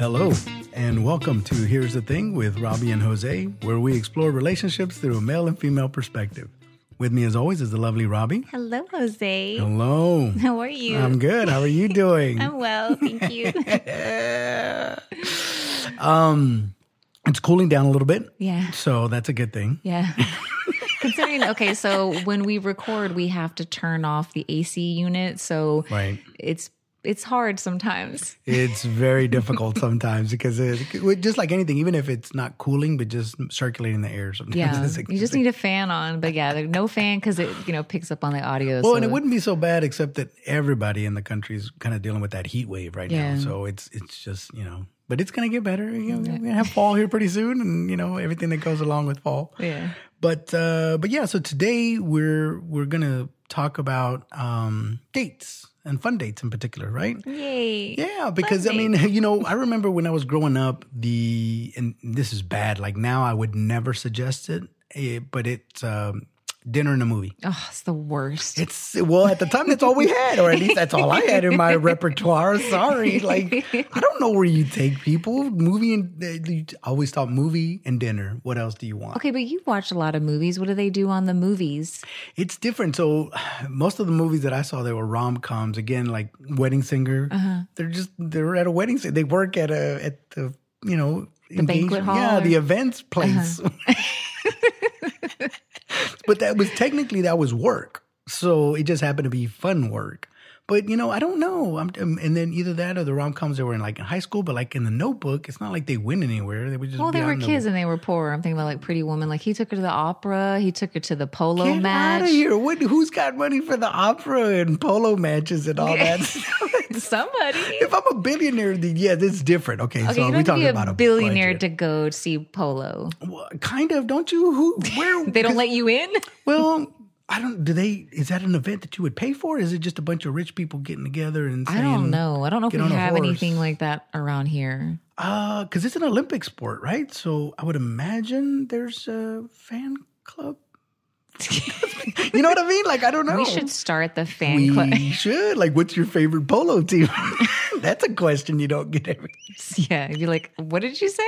Hello, and welcome to Here's the Thing with Robbie and Jose, where we explore relationships through a male and female perspective. With me, as always, is the lovely Robbie. Hello, Jose. Hello. How are you? I'm good. How are you doing? I'm well, thank you. um, it's cooling down a little bit, yeah, so that's a good thing. yeah. Considering, okay, so when we record, we have to turn off the AC unit, so Right. it's it's hard sometimes. It's very difficult sometimes because it, just like anything, even if it's not cooling, but just circulating the air sometimes. Yeah, is you just need a fan on, but yeah, there's no fan because it you know picks up on the audio. Well, so and it wouldn't be so bad except that everybody in the country is kind of dealing with that heat wave right Yeah. now. So it's it's just you know, but it's gonna get better. You know, We're gonna have fall here pretty soon, and you know everything that goes along with fall. yeah. But uh, but yeah, so today we're we're gonna talk about um, dates and fun dates in particular, right? Yay. Yeah, because I mean, you know, I remember when I was growing up, the and this is bad. Like now, I would never suggest it, eh, but it's um, dinner and a movie. Oh, it's the worst. It's well at the time that's all we had, or at least that's all I had in my repertoire. Sorry, like I don't know where you take people. Movie and uh, you always thought movie and dinner. What else do you want? okay, but you watch a lot of movies. What do they do on the movies? It's different. So most of the movies that I saw, they were rom coms. Again, like Wedding Singer. Uh-huh. They're just they're at a wedding. They work at a at the you know the banquet hall Yeah, or- Uh-huh. the events place. but that was technically that was work. So it just happened to be fun work. But you know, I don't know. I'm, um, and then either that or the rom coms that were in like in high school, but like in the Notebook, it's not like they went anywhere. They would just Well, they were the- kids and they were poor. I'm thinking about like Pretty Woman. Like he took her to the opera. He took her to the polo Get out match. of here! What, who's got money for the opera and polo matches and all that? Somebody. if I'm a billionaire, then yeah, this is different. Okay, Okay, so you we're don't talking be about a a billionaire to go see polo. Well, kind of, don't you? Who? Where? They don't let you in. Well, I don't. Do they? Is that an event that you would pay for? Is it just a bunch of rich people getting together and saying? I don't know. I don't know if we have anything like that around here. Uh, because it's an Olympic sport, right? So I would imagine there's a fan club. you know what I mean? Like I don't know. We should start the fan We club. should. Like, what's your favorite polo team? That's a question you don't get every. yeah, you're like, what did you say?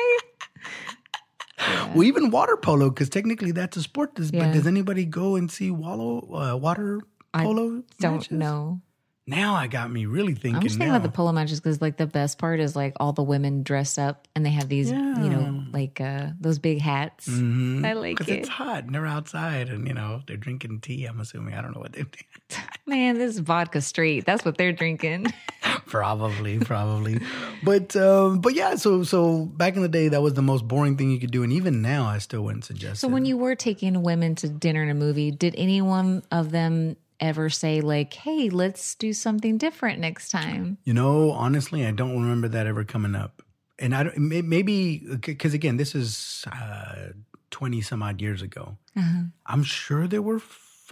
Well, even water polo, because technically that's a sport. Does, Yeah. But does anybody go and see wallow, uh, water I polo? Don't matches? know. Now I got me really thinking. I'm just thinking now. about the polo matches because, like, the best part is like all the women dress up and they have these, you know, like uh those big hats. I like because it. it's hot and they're outside and you know they're drinking tea. I'm assuming I don't know what they Man, this is vodka straight. That's what they're drinking. probably probably, but um, but yeah. So so back in the day, that was the most boring thing you could do, and even now, I still wouldn't suggest. It. So it. when you were taking women to dinner and a movie, did anyone of them ever say like, "Hey, let's do something different next time"? You know, honestly, I don't remember that ever coming up. And I don't, maybe because again, this is uh, twenty some odd years ago. Uh-huh. I'm sure there were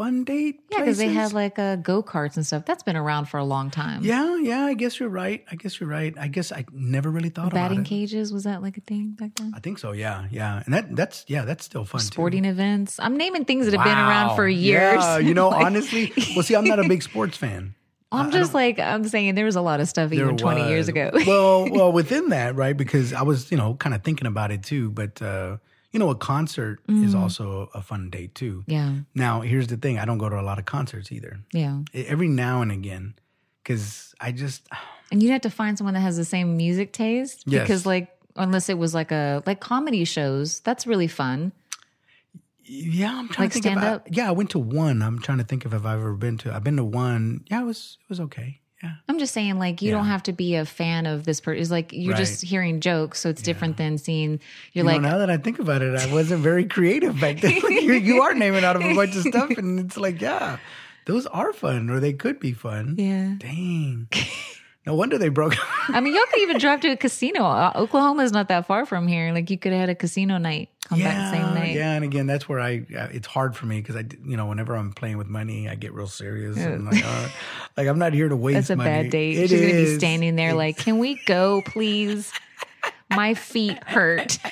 fun date. Yeah, because they had like uh, go karts and stuff. That's been around for a long time. Yeah, yeah. I guess you're right. I guess you're right. I guess I never really thought about batting cages was that like a thing back then? I think so. Yeah, yeah. And that that's yeah, that's still fun. too. Sporting events. I'm naming things that have been around for years. Yeah, you know, Like, honestly, well, see, I'm not a big sports fan. I'm just like I'm saying there was a lot of stuff even 20 years ago. well, well, within that, right? Because I was, you know, kind of thinking about it too. But uh, you know, a concert is also a fun date too. Mm. yeah, Now, here's the thing: I don't go to a lot of concerts either. yeah. Every now and again, because I just And you'd have to find someone that has the same music taste Yes. because like unless it was like a like comedy shows, that's really fun. Yeah, I'm trying Like to think. If I, stand-up? yeah, I went to one. I'm trying to think of if I've ever been to. I've been to one. Yeah, it was it was okay. Yeah, I'm just saying, like, you don't have to be a fan of this person. It's like you're just hearing jokes, so it's different than seeing. You're you like, know, now that I think about it, I wasn't very creative back then. you, you are naming out of a bunch of stuff, and it's like, yeah, those are fun, or they could be fun. yeah. Dang. No wonder they broke. I mean, y'all could even drive to a casino. Uh, Oklahoma is not that far from here. Like, you could have had a casino night, come back the same night. Yeah, and again, that's where I. Uh, it's hard for me because I, you know, whenever I'm playing with money, I get real serious. And like, uh, like I'm not here to waste. That's a money. bad date. It She's gonna be standing there like, "Can we go, please? My feet hurt."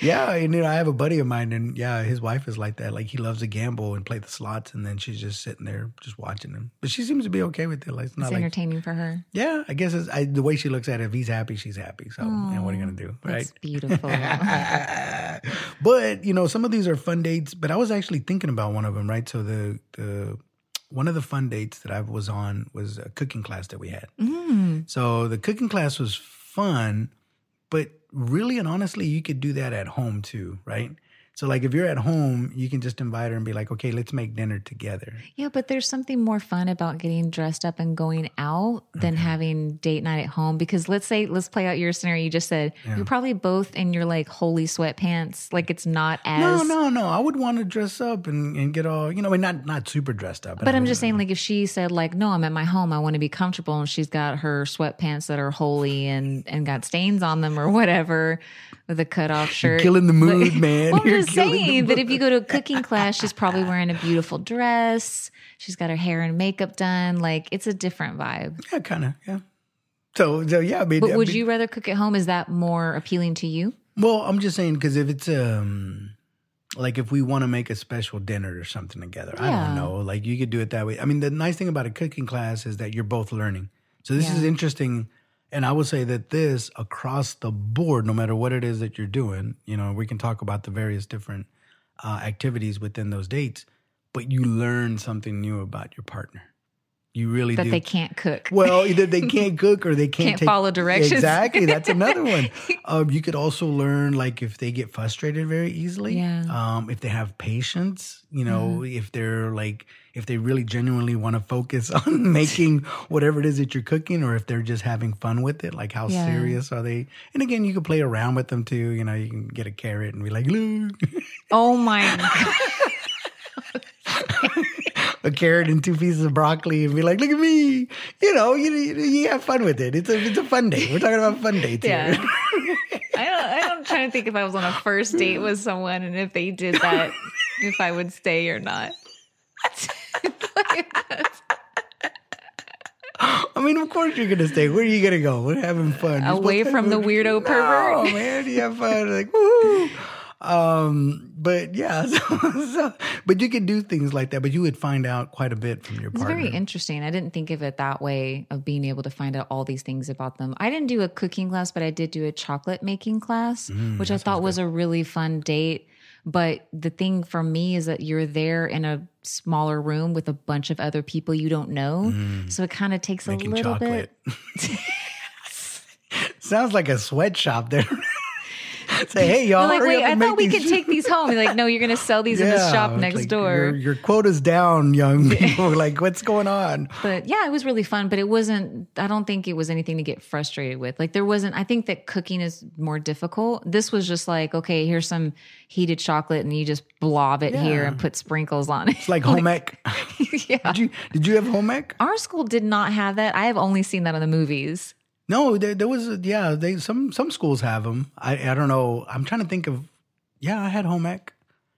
yeah, and you know, I have a buddy of mine, and yeah, his wife is like that. Like he loves to gamble and play the slots, and then she's just sitting there just watching him. But she seems to be okay with it. Like it's not It's like entertaining for her. yeah. I guess it's, I, the way she looks at it. If he's happy, she's happy. So and what are you gonna do, right? That's beautiful. but you know, some of these are fun dates. But I was actually thinking about one of them, right? So the the one of the fun dates that I was on was a cooking class that we had. Mm. So the cooking class was fun, but really and honestly, you could do that at home too, right? So like if you're at home, you can just invite her and be like, okay, let's make dinner together. Yeah, but there's something more fun about getting dressed up and going out than having date night at home. Because let's say, let's play out your scenario. You just said you're probably both in your like holy sweatpants. Like it's not as. No, no, no. I would want to dress up and, and get all, you know, I mean, not not super dressed up. But I'm just saying, like, if she said, like, no, I'm at my home, I want to be comfortable, and she's got her sweatpants that are holy and and got stains on them or whatever, with a cutoff shirt, killing the mood, man. Well, I'm You're just saying that if you go to a cooking class, she's probably wearing a beautiful dress. She's got her hair and makeup done. Like, it's a different vibe. Yeah, kind of, yeah. So, so yeah, I mean, But I would mean- you rather cook at home? Is that more appealing to you? Well, I'm just saying because if it's um like if we want to make a special dinner or something together, I don't know. Like you could do it that way. I mean, the nice thing about a cooking class is that you're both learning. So this is interesting. And I would say that this across the board, no matter what it is that you're doing, you know, we can talk about the various different uh, activities within those dates, but you learn something new about your partner. You really That do. they can't cook. Well, either they can't cook or they can't, Can't follow directions. Exactly, that's another one. Um, you could also learn like if they get frustrated very easily. Yeah. Um, if they have patience, you know, if they're like if they really genuinely want to focus on making whatever it is that you're cooking, or if they're just having fun with it. Like how Yeah. serious are they? And again, you can play around with them too. You know, you can get a carrot and be like, look. Oh my God. a carrot and two pieces of broccoli and be like, look at me. You know, you, you, have fun with it. It's a, it's a fun date. We're talking about fun dates Yeah. here. I don't, I don't trying to think if I was on a first date with someone and if they did that, if I would stay or not. I mean, of course you're going to stay. Where are you going to go? We're having fun. You're Away from the weirdo pervert? Oh, man. You have fun. Like, woo. Um, but yeah, so, so, but you could do things like that, but you would find out quite a bit from your partner. It's partner. very interesting. I didn't think of it that way of being able to find out all these things about them. I didn't do a cooking class, but I did do a chocolate making class, Mm, which I thought was a really fun date. But the thing for me is that you're there in a smaller room with a bunch of other people you don't know. So it kind of takes a Mm. Little chocolate. bit. Sounds like a sweatshop there. Say, hey, y'all, They're like, wait, I thought we these could take these home. You're like, no, you're going to sell these in the shop next like, door. Your, your quota's down, young people. like, what's going on? But yeah, it was really fun, but it wasn't, I don't think it was anything to get frustrated with. Like, there wasn't, I think that cooking is more difficult. This was just like, okay, here's some heated chocolate and you just blob it here and put sprinkles on it. It's like home ec. yeah. Did you did you have home ec? Our school did not have that. I have only seen that on the movies. No, there, there was. A, yeah, they some some schools have them. I I don't know. I'm trying to think of. Yeah, I had home ec.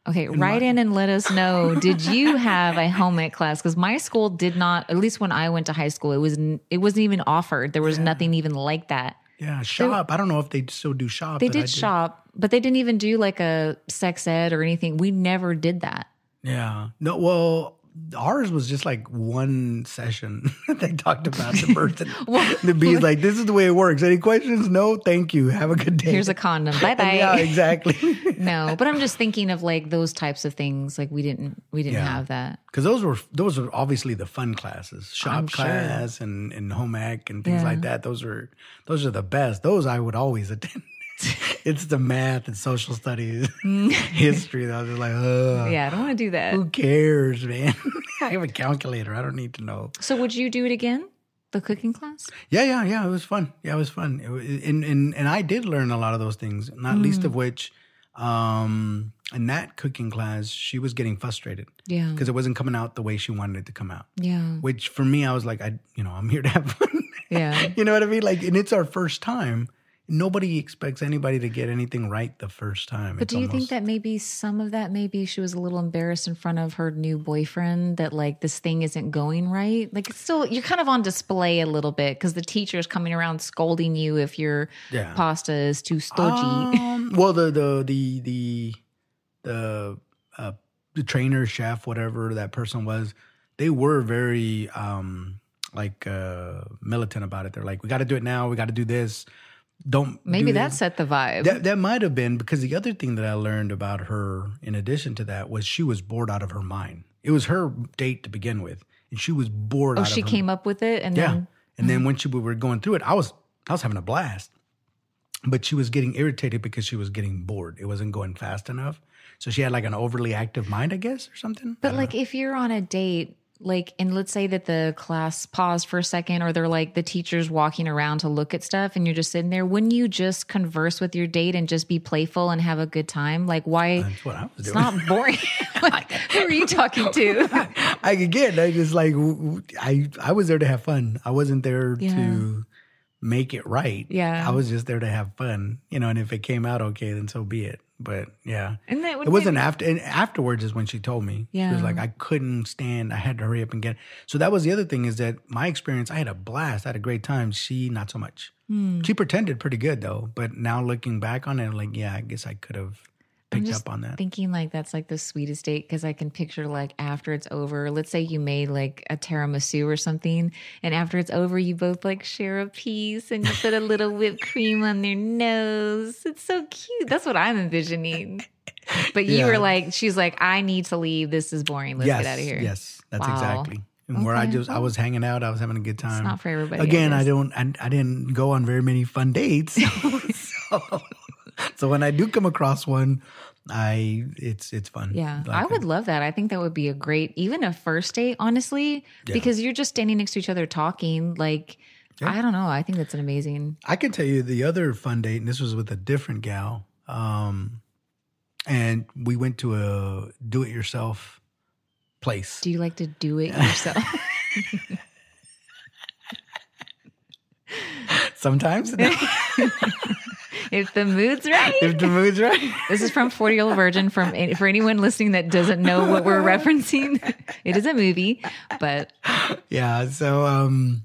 Okay, write in and let us know. Did you have a home ec class? Because my school did not. At least when I went to high school, it was it wasn't even offered. There was nothing even like that. Yeah, shop. I don't know if they still do shop. They I did shop, but they didn't even do like a sex ed or anything. We never did that. Yeah. No. Well, ours was just like one session. they talked about the person. the bees like this is the way it works. Any questions? No. Thank you. Have a good day. Here's a condom. Bye bye. yeah, exactly. no, but I'm just thinking of like those types of things. Like we didn't we didn't Yeah. have that. Because those were those were obviously the fun classes, shop I'm sure. class and and home ec and things Yeah. like that. Those are those are the best. Those I would always attend. it's the math and social studies, history. I was just like, Ugh, Yeah, I don't want to do that. who cares, man? I have a calculator. I don't need to know. So would you do it again? The cooking class? Yeah, yeah, yeah. It was fun. Yeah, it was fun. It was, and and and I did learn a lot of those things. Not Mm. least of which, um, in that cooking class, she was getting frustrated Yeah. because it wasn't coming out the way she wanted it to come out. Yeah. Which for me, I was like, I, you know, I'm here to have fun. Yeah. you know what I mean? Like, and it's our first time. Nobody expects anybody to get anything right the first time. But It's do you think that maybe some of that maybe she was a little embarrassed in front of her new boyfriend that like this thing isn't going right? Like it's still you're kind of on display a little bit because the teacher's coming around scolding you if your Yeah. pasta is too stodgy. Um, well, the the the the the uh, the trainer, chef, whatever that person was, they were very um like uh militant about it. They're like, we got to do it now. We got to do this. Don't maybe do that this." set the vibe. That that might have been because the other thing that I learned about her, in addition to that, was she was bored out of her mind. It was her date to begin with, and she was bored. oh, out she came up with it and yeah. then And then mm-hmm. when she we were going through it, I was I was having a blast. But she was getting irritated because she was getting bored. It wasn't going fast enough. So she had like an overly active mind, I guess, or something. But like if you're on a date, like and let's say that the class paused for a second or they're like the teacher's walking around to look at stuff and you're just sitting there, wouldn't you just converse with your date and just be playful and have a good time? Like why That's what I was it's doing. not boring. like, who are you talking to? I again, I just like i i was there to have fun. I wasn't there Yeah. to make it right. Yeah. I was just there to have fun. You know, and if it came out okay, then so be it. But yeah. And that it wasn't after and afterwards is when she told me. She was like, I couldn't stand, I had to hurry up and get so that was the other thing is that my experience, I had a blast, I had a great time. She not so much. Hmm. She pretended pretty good though. But now looking back on it, I'm like, yeah, I guess I could have picked just up on that. thinking like that's like the sweetest date because I can picture like after it's over, let's say you made like a tiramisu or something, and after it's over, you both like share a piece and you put a little whipped cream on their nose. It's so cute. That's what I'm envisioning. But you Yeah. were like, she's like, I need to leave. This is boring. Let's yes, get out of here. Yes, that's Wow. exactly. And where I just I was hanging out, I was having a good time. not for everybody, Again, I, guess. don't I, I didn't go on very many fun dates. so, so when I do come across one, I it's it's fun. Yeah, Like, I would love that. I think that would be a great, even a first date, honestly, because you're just standing next to each other talking. Like, I don't know. I think that's an amazing. I can tell you the other fun date, and this was with a different gal. Um, and we went to a do-it-yourself place. Do you like to do it yourself? Sometimes, if the mood's right. if the mood's right. This is from 40 Year Old Virgin. From for anyone listening that doesn't know what we're referencing, it is a movie. But Yeah. So, um,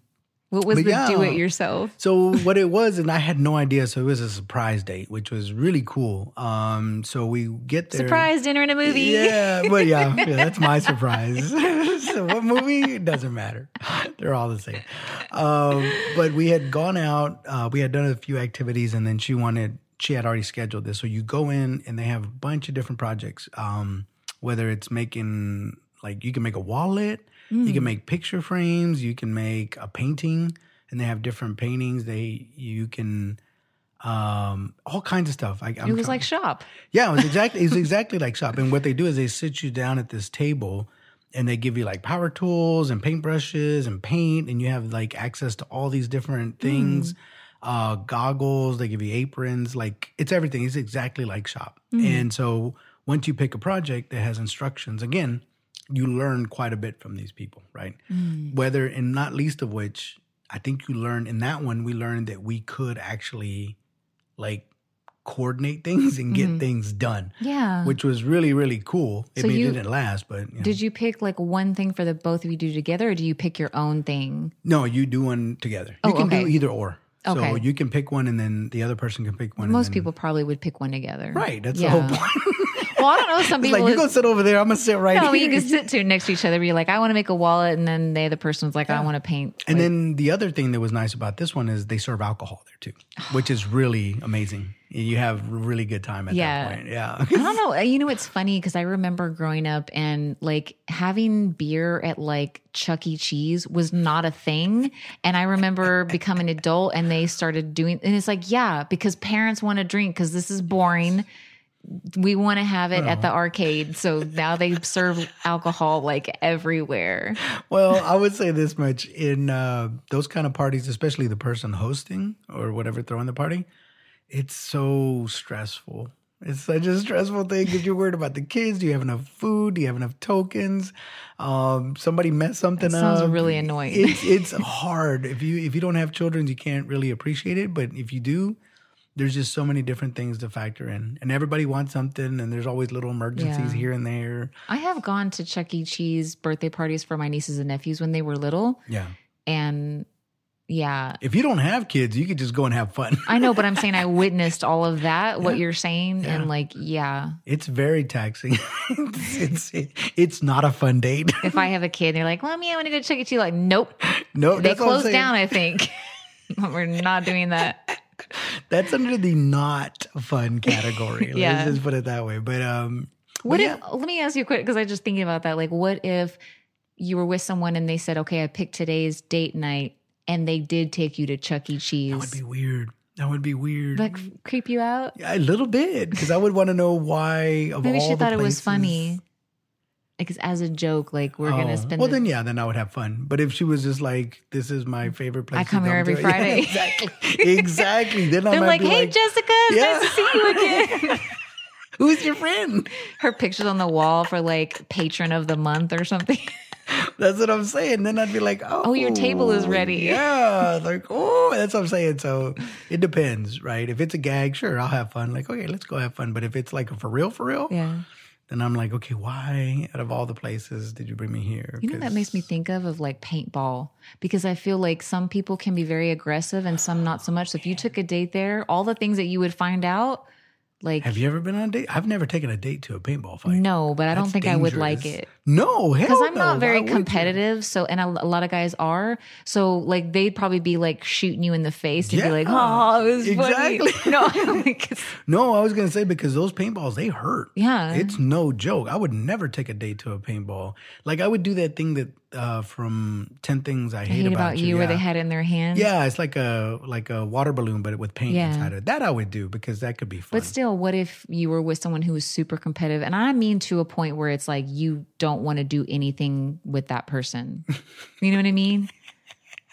what was But the yeah. do it yourself? So what it was, and I had no idea. So it was a surprise date, which was really cool. Um, so we get there. Surprise dinner in a movie. Yeah, but yeah, yeah, that's my surprise. so what movie? It doesn't matter. They're all the same. Um, but we had gone out. Uh, we had done a few activities, and then she wanted. She had already scheduled this. So you go in, and they have a bunch of different projects. Um, whether it's making like you can make a wallet, you can make picture frames, you can make a painting, and they have different paintings. They you can um all kinds of stuff. I, I'm It was try- like shop. yeah, it was exactly it's exactly like shop. And what they do is they sit you down at this table and they give you like power tools and paintbrushes and paint and you have like access to all these different things. Uh goggles, they give you aprons, like it's everything. It's exactly like shop. And so once you pick a project that has instructions, again, you learn quite a bit from these people, right? Mm. Whether and not least of which I think you learned in that one we learned that we could actually like coordinate things and get mm-hmm. things done, Yeah. which was really really cool. I So you- it didn't last, but you know. Did you pick like one thing for the both of you to do together, or do you pick your own thing? no, you do one together. Oh, you can do either or. So Okay. you can pick one, and then the other person can pick one. Most then- people probably would pick one together. right? That's Yeah. the whole point. I don't know. Some people. like you go sit over there. I'm gonna sit right no, here. you can sit two next to each other. Be like, I want to make a wallet, and then the other person was like, I want to paint. And Like, then the other thing that was nice about this one is they serve alcohol there too, which is really amazing. You have really good time at Yeah. that point. Yeah. I don't know. Uh, you know, it's funny because I remember growing up and like having beer at like Chuck E. Cheese was not a thing. And I remember becoming an adult and they started doing, and it's like, yeah, because parents want to drink because this is boring. We want to have it at the arcade. So now they serve alcohol like everywhere. Well, I would say this much in uh, those kind of parties, especially the person hosting or whatever throwing the party, it's so stressful. It's such a stressful thing because you're worried about the kids. Do you have enough food? Do you have enough tokens? Um, somebody messed something That sounds up. really annoying. It's it's hard if you if you don't have children, you can't really appreciate it. But if you do, there's just so many different things to factor in, and everybody wants something, and there's always little emergencies Yeah. here and there. I have gone to Chuck E. Cheese birthday parties for my nieces and nephews when they were little. Yeah. And yeah, If you don't have kids, you could just go and have fun. I know, but I'm saying I witnessed all of that, what you're saying. Yeah. And like, yeah, It's very taxing. it's, it's it's not a fun date. if I have a kid, they're like, Mommy, I want to go to Chuck E. Cheese. Like, nope. nope They closed down, I think. we're not doing that. That's under the not fun category. Yeah. Let's just put it that way. But um, What but if, let me ask you a quick, because I was just thinking about that. Like, what if you were with someone and they said, okay, I picked today's date night and they did take you to Chuck E. Cheese? that would be weird. That would be weird. like, creep you out? Yeah, a little bit because I would want to know why. Of Maybe she thought it was funny. Like, as a joke, like, we're going Oh, to spend Well, the- then yeah, then I would have fun. But if she was just like, "This is my favorite place," I to come here every to," Friday. exactly, exactly. Then I They're like, hey, like, Jessica, Yeah. nice to see you again. "Who's your friend?" Her pictures on the wall for like patron of the month or something. That's what I'm saying. Then I'd be like, "Oh, Oh, your table is oh, ready." Yeah, like oh, that's what I'm saying. So it depends, right? If it's a gag, sure, I'll have fun. Like, okay, let's go have fun. But if it's like a for real, for real, yeah. Then I'm like, okay, why out of all the places did you bring me here? You know that makes me think of of like paintball because I feel like some people can be very aggressive and some not so much. So if you took a date there, all the things that you would find out, like Have you ever been on a date? I've never taken a date to a paintball fight. no, but I don't think I would like it. No, because I'm no. not very Why competitive. So, and a, a lot of guys are. So, like, they'd probably be like shooting you in the face and be like, "Oh, it was exactly. funny." No, like, No, I was gonna say because those paintballs they hurt. yeah, It's no joke. I would never take a date to a paintball. Like I would do that thing that uh, from Ten Things I I Hate, hate about you, yeah. where they had it in their hand. Yeah, it's like a like a water balloon, but with paint Yeah. inside of it. That I would do because that could be fun. But still, what if you were with someone who was super competitive? And I mean to a point where it's like you don't want to do anything with that person. You know what I mean?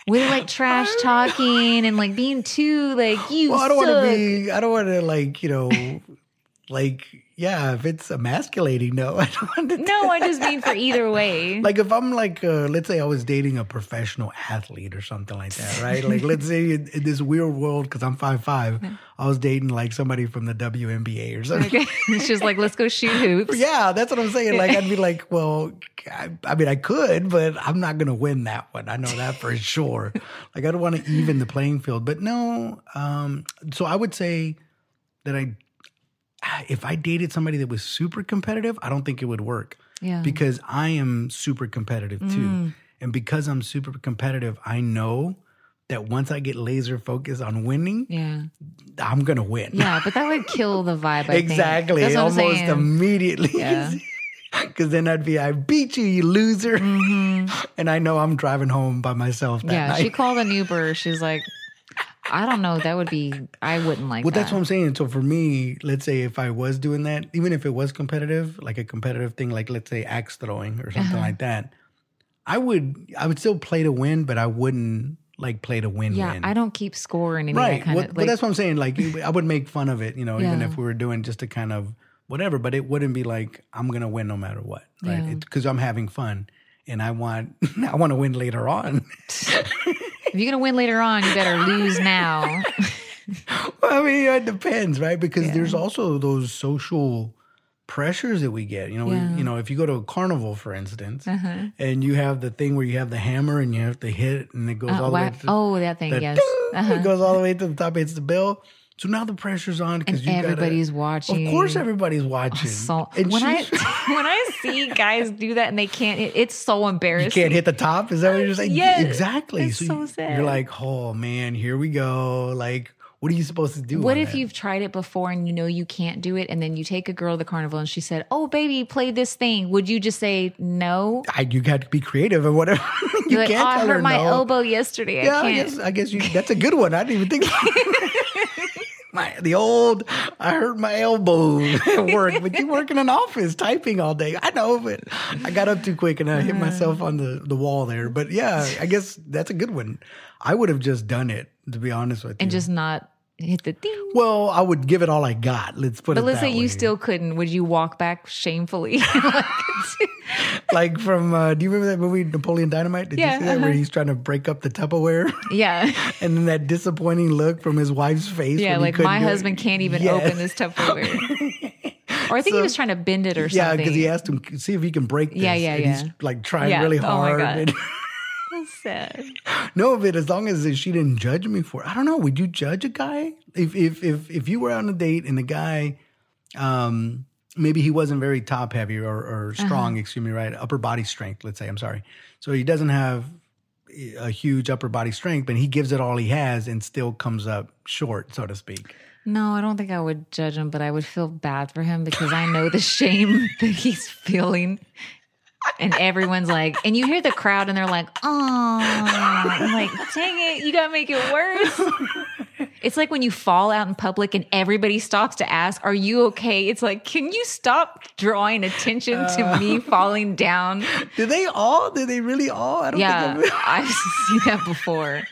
We're like trash talking and like being too like you. well, I don't want to be. I don't want to like you know, like yeah. If it's emasculating, no, I don't want to. No, I just mean for either way. Like if I'm like, uh, let's say I was dating a professional athlete or something like that, right? Like let's say in, in this weird world, because I'm five five, I was dating like somebody from the WNBA or something. Okay. It's just like, let's go shoot hoops. Yeah, that's what I'm saying. Like I'd be like, well, I, I mean, I could, but I'm not gonna win that one. I know that for sure. Like I don't want to even the playing field, but no. Um, so I would say that I, if I dated somebody that was super competitive, I don't think it would work Yeah. because I am super competitive too. And because I'm super competitive, I know that once I get laser focused on winning, yeah. I'm gonna win. Yeah. But that would kill the vibe. I exactly. Think. That's what I'm Almost saying. immediately. Yeah. Because then I'd be, I beat you, you loser. Mhm. And I know I'm driving home by myself that Yeah. night. She called an Uber. She's like, I don't know. That would be, I wouldn't like well, that. that's what I'm saying. So for me, let's say if I was doing that, even if it was competitive, like a competitive thing, like let's say axe throwing or something Uh-huh. like that, I would, I would still play to win, but I wouldn't like play to win. yeah. I don't keep score and any right. kind Well, of but that's what I'm saying. Like I would make fun of it, you know, even if we were doing just to kind of whatever. But it wouldn't be like I'm gonna win no matter what, right? Yeah. Because I'm having fun, and I want I want to win later on. if you're going to win later on, you better lose now. Well, I mean, it depends, right? Because Yeah. there's also those social pressures that we get. You know, Yeah. you know, if you go to a carnival, for instance, Uh-huh. and you have the thing where you have the hammer and you have to hit, it and it goes Uh, all the wha- way. To, oh, that thing. yes. ding, Uh-huh. It goes all the way to the top, hits the bell. So now the pressure's on because you everybody's gotta, watching. Of course, everybody's watching. So And when I when I see guys do that and they can't, it, it's so embarrassing. you can't hit the top. Is that what you're saying? Yes. exactly. It's so you- sad. You're like, oh man, here we go. Like, what are you supposed to do? What if that? you've tried it before and you know you can't do it, and then you take a girl to the carnival and she said, "Oh, baby, play this thing." Would you just say no? I, you got to be creative or whatever. you like, can't "Oh, I hurt my no. elbow yesterday. Yeah, I I can't." guess I guess you. That's a good one. I didn't even think. My the old. I hurt my elbow at work, but you work in an office typing all day. I know, but I got up too quick and I hit myself on the the wall there. But yeah, I guess that's a good one. I would have just done it to be honest with and you. And just not hit the ding. well, I would give it all I got. Let's put But it. let's that say you still couldn't. Would you walk back shamefully? Like, like from uh, do you remember that movie Napoleon Dynamite? Did Yeah, you see that where uh-huh. he's trying to break up the Tupperware? yeah. and then that disappointing look from his wife's face. Yeah, when like my it. husband can't even Yes. open this Tupperware. or I think he was trying to bend it or Yeah, something. Yeah, because he asked him see if he can break this. Yeah, yeah, and He's like trying Yeah. really Oh my hard. God. and- That's sad. no, but as long as she didn't judge me for, it. I don't know. Would you judge a guy if if if if you were on a date and the guy, um, maybe he wasn't very top heavy or, or Uh-huh. strong, excuse me, right? Upper body strength, let's say. I'm sorry. So he doesn't have a huge upper body strength, but he gives it all he has and still comes up short, so to speak. No, I don't think I would judge him, but I would feel bad for him because I know the shame that he's feeling. And everyone's like, and you hear the crowd and they're like, oh, I'm like, dang it, you gotta make it worse. It's like when you fall out in public and everybody stops to ask, Are you okay? It's like, Can you stop drawing attention to uh. me falling down? Do they all? Do they really all? I don't Yeah, think I've seen that before.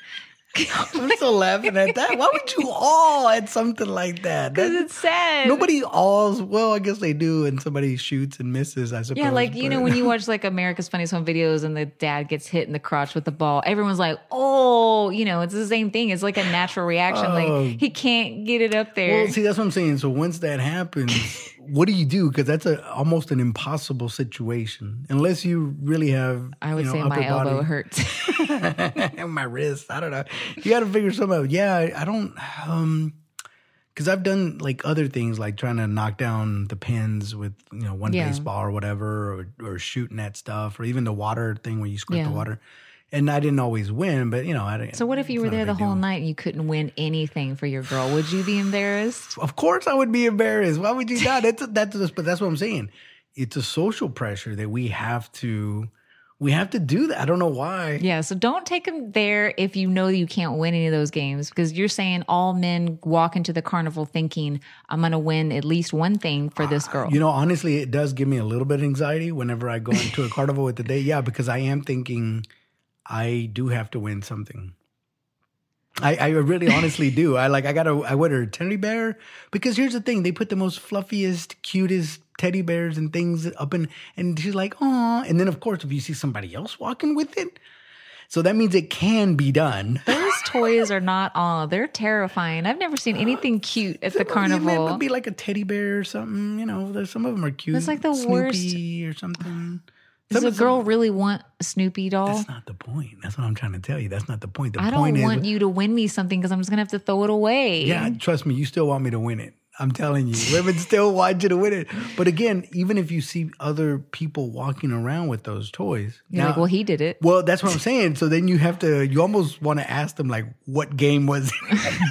I'm, still laughing at that. Why would you all at something like that? Because it's sad. Nobody alls. Well, I guess they do, and somebody shoots and misses. I suppose. Yeah, like you know when you watch like America's Funniest Home Videos and the dad gets hit in the crotch with the ball, everyone's like, "Oh, you know, it's the same thing. It's like a natural reaction. Oh. like he can't get it up there." Well, see, that's what I'm saying. So once that happens, what do you do? Because that's a almost an impossible situation, unless you really have. I would you know, say my elbow body- hurts. my wrist. I don't know. You got to figure something out. Yeah, I, I don't. Um, because I've done like other things, like trying to knock down the pins with you know one Yeah. baseball or whatever, or, or shooting at stuff, or even the water thing where you squirt Yeah. the water. And I didn't always win, but you know, I didn't. so what if you were there the whole night and you couldn't win anything for your girl? Would you be embarrassed? Of course, I would be embarrassed. Why would you not? That's that's just, but that's what I'm saying. It's a social pressure that we have to we have to do that. I don't know why. Yeah, so don't take them there if you know you can't win any of those games because you're saying all men walk into the carnival thinking I'm going to win at least one thing for this girl. You know, honestly, it does give me a little bit of anxiety whenever I go into a carnival with the day. Yeah, because I am thinking I do have to win something. I, I really honestly do. I like I gotta I wear a teddy bear because here's the thing, they put the most fluffiest, cutest teddy bears and things up in and she's like, oh and then of course if you see somebody else walking with it, so that means it can be done. Those toys are not all. They're terrifying. I've never seen anything cute at the carnival. It would be like a teddy bear or something, you know. Some of them are cute. It's like the Snoopy or something. Does Some a girl really want a Snoopy doll? That's not the point. That's what I'm trying to tell you. That's not the point. The I point don't is, want you to win me something because I'm just gonna have to throw it away. yeah, trust me, you still want me to win it. I'm telling you, women still want you to win it. But again, even if you see other people walking around with those toys, You're like, well, he did it. well, that's what I'm saying. So then you have to, you almost want to ask them like, what game was it?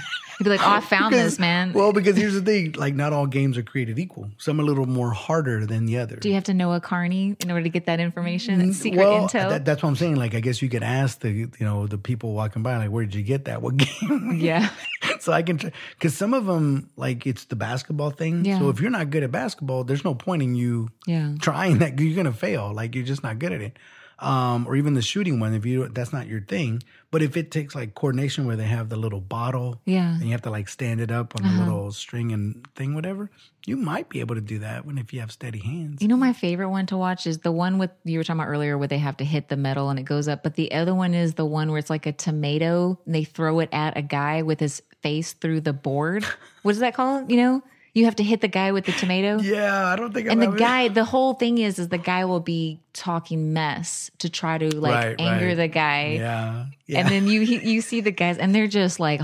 He'd be like, oh, I found Because- this, man. Well, because here's the thing: like, not all games are created equal. Some are a little more harder than the other. Do you have to know a carney in order to get that information? That mm, secret well, intel? that- that's what I'm saying. Like, I guess you could ask the, you know, the people walking by, like, where did you get that? What game? yeah. so I can, because some of them, like, it's the basketball thing. Yeah. So if you're not good at basketball, there's no point in you Yeah. trying that. You're gonna fail. Like, you're just not good at it. Um, or even the shooting one, if you that's not your thing. But if it takes like coordination where they have the little bottle, Yeah. and you have to like stand it up on Uh-huh. a little string and thing, whatever, you might be able to do that when if you have steady hands. You know, my favorite one to watch is the one with you were talking about earlier where they have to hit the metal and it goes up. But the other one is the one where it's like a tomato and they throw it at a guy with his face through the board. What is that called? You know, you have to hit the guy with the tomato. Yeah, I don't think. And I've the guy, the whole thing is, is the guy will be talking mess to try to like Right, anger right. the guy. Yeah, yeah. And then you you see the guys, and they're just like,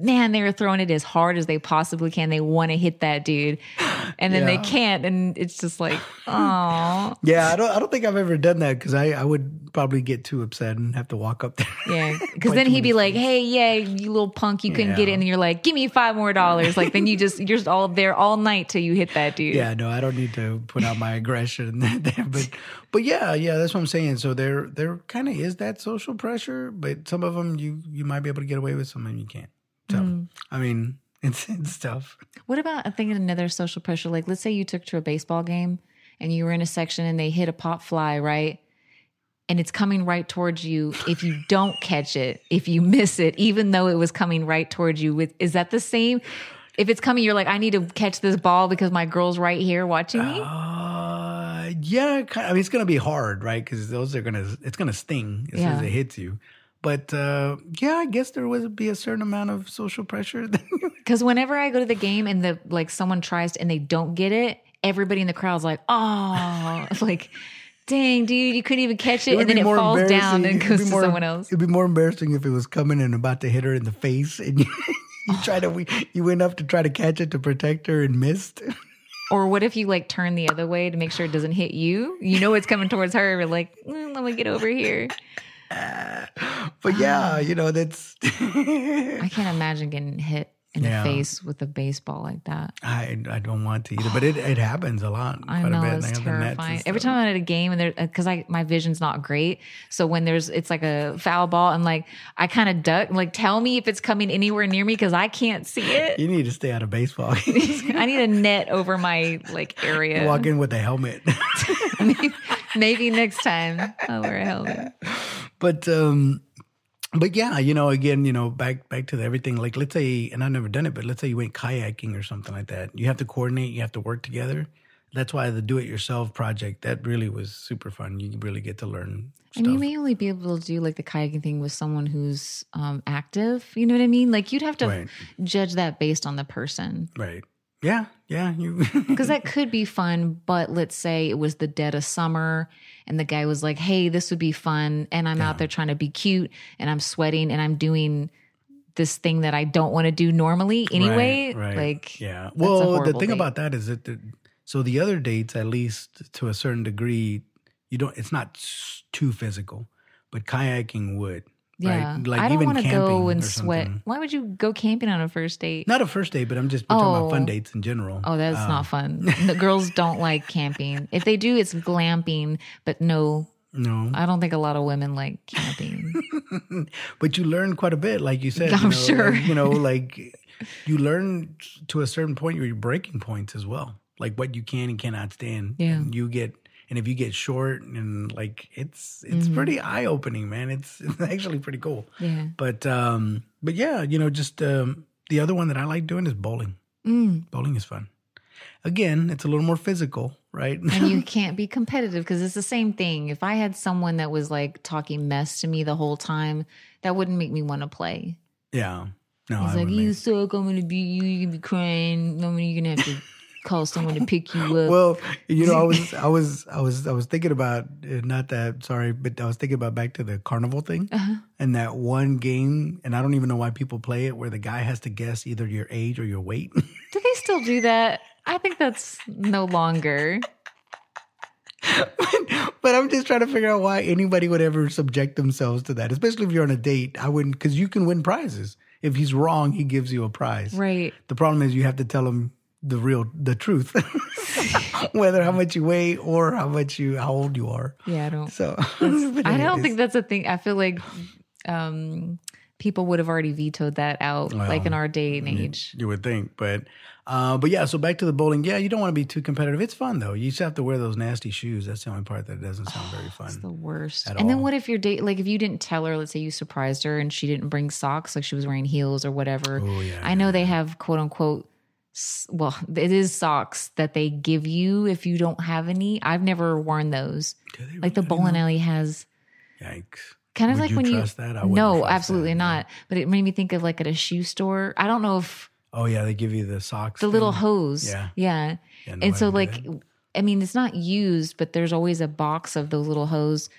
man, they're throwing it as hard as they possibly can. They want to hit that dude, and then they can't, and it's just like, oh, yeah, I don't. I don't think I've ever done that because I, I would probably get too upset and have to walk up there. yeah. Because then he'd be like, hey, yeah, you little punk, you couldn't get it, and you're like, give me five more dollars. Like then you just you're just all there all night till you hit that dude. Yeah, no, I don't need to put out my aggression there, but but yeah, yeah, that's what I'm saying. So there there kind of is that social pressure, but some of them you you might be able to get away with, some of them you can't. So Mm. I mean, it's it's tough. What about I think another social pressure? Like, let's say you took to a baseball game and you were in a section and they hit a pop fly, right? And it's coming right towards you. If you don't catch it, if you miss it, even though it was coming right towards you, with is that the same? If it's coming, you're like, I need to catch this ball because my girl's right here watching me. Uh, yeah, I mean, it's gonna be hard, right? Because those are gonna, it's gonna sting as soon as it hits you. But uh, yeah, I guess there would be a certain amount of social pressure. Because whenever I go to the game and the like someone tries to, and they don't get it, everybody in the crowd's like, oh, like, dang, dude, you couldn't even catch it, would and then it falls down and goes be to someone else. It'd be more embarrassing if it was coming and about to hit her in the face, and you, you try to you went up to try to catch it to protect her and missed. Or what if you like turn the other way to make sure it doesn't hit you? You know it's coming towards her. But like, mm, let me get over here. But yeah, ah. you know that's. I can't imagine getting hit in Yeah. the face with a baseball like that. I I don't want to either, but it, it happens a lot. I know a bit. it's They have the nets and terrifying. Every time I'm at a game and there, uh, because I my vision's not great, so when there's it's like a foul ball and like I kind of duck. Like, tell me if it's coming anywhere near me because I can't see it. you need to stay out of baseball. I need a net over my like area. Walk in with a helmet. maybe, maybe next time I'll wear a helmet. But um but yeah you know again you know back back to the everything like let's say and i've never done it but let's say you went kayaking or something like that you have to coordinate you have to work together that's why the do-it-yourself project that really was super fun you really get to learn And you may only be able to do like the kayaking thing with someone who's um, active. You know what I mean? Like you'd have to Right. judge that based on the person. right yeah yeah you because that could be fun but let's say it was the dead of summer and the guy was like hey this would be fun and i'm out there trying to be cute and i'm sweating and i'm doing this thing that i don't want to do normally anyway Right, right. like yeah well the thing date. about that is that the, so the other dates at least to a certain degree you don't it's not too physical but kayaking would yeah right? like i don't want to go and sweat why would you go camping on a first date Not a first date, but I'm just we're talking about fun Oh. dates in general. oh that's Um, not fun the girls don't like camping if they do it's glamping but no No, i don't think a lot of women like camping but you learn quite a bit, like you said. I'm you know, sure. like, you know, like you learn to a certain point your breaking points as well, like what you can and cannot stand. Yeah. And you get, and if you get short, and like it's it's Mm-hmm. pretty eye opening, man. It's, it's actually pretty cool. yeah But um, but yeah, you know, just um, the other one that I like doing is bowling. mm. Bowling is fun. Again, it's a little more physical, right? and you can't be competitive because it's the same thing. If I had someone that was like talking mess to me the whole time, that wouldn't make me want to play. yeah. No, He's I like, "You suck. I'm gonna beat you. You're gonna be crying. I'm gonna, you're gonna have to call someone to pick you up." Well, you know, I was, I was, I was, I was thinking about uh, not that. Sorry, but I was thinking about back to the carnival thing Uh-huh. and that one game, and I don't even know why people play it, where the guy has to guess either your age or your weight. Do they still do that? I think that's no longer. but I'm just trying to figure out why anybody would ever subject themselves to that, especially if you're on a date. I wouldn't, because you can win prizes. If he's wrong, he gives you a prize. Right. The problem is you have to tell him the real, the truth, whether how much you weigh or how much you, how old you are. Yeah, I don't. So I don't think that's a thing. I feel like um, people would have already vetoed that out, like in our day and age. You would think, but uh, but yeah. So back to the bowling. Yeah, you don't want to be too competitive. It's fun though. You just have to wear those nasty shoes. That's the only part that doesn't sound very fun. It's the worst. And then what if your date, like if you didn't tell her, let's say you surprised her and she didn't bring socks, like she was wearing heels or whatever. Oh yeah. I know they have quote unquote, well, it is socks that they give you if you don't have any. I've never worn those. Do they Like the bowling alley has Yikes. kind of Would like you when trust that? I you. No, absolutely that, no. not. But it made me think of like at a shoe store. I don't know if Oh yeah, they give you the socks. the little hose. Yeah. Yeah. Yeah, no, and so don't like that. i mean it's not used but there's always a box of those little hose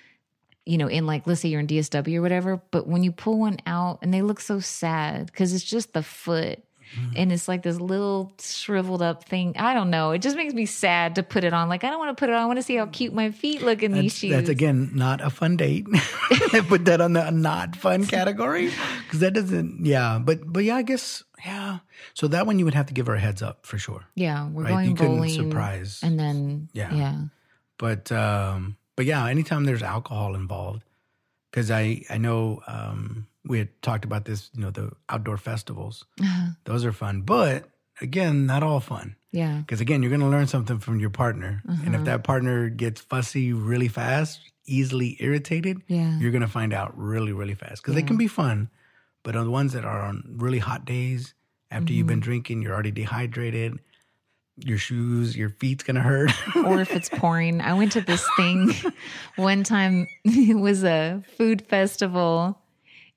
you know in like let's say you're in dsw or whatever but when you pull one out and they look so sad because it's just the foot Mm-hmm. and it's like this little shriveled up thing i don't know it just makes me sad to put it on like i don't want to put it on i want to see how cute my feet look in these shoes that's again not a fun date. put that on the not fun category because that doesn't. Yeah, but but yeah, I guess yeah. So that one you would have to give her a heads up for sure. yeah we're Right? going You couldn't bowling surprise. and then Yeah. yeah but um but yeah anytime there's alcohol involved because i i know um we had talked about this you know the outdoor festivals Uh-huh. those are fun but again not all fun yeah because again you're going to learn something from your partner and Uh-huh. if that partner gets fussy really fast easily irritated yeah you're going to find out really really fast because they can be fun but on the ones that are on really hot days after you've Mm-hmm. been drinking you're already dehydrated your shoes, your feet's gonna hurt. or if it's pouring. I went to this thing one time. It was a food festival,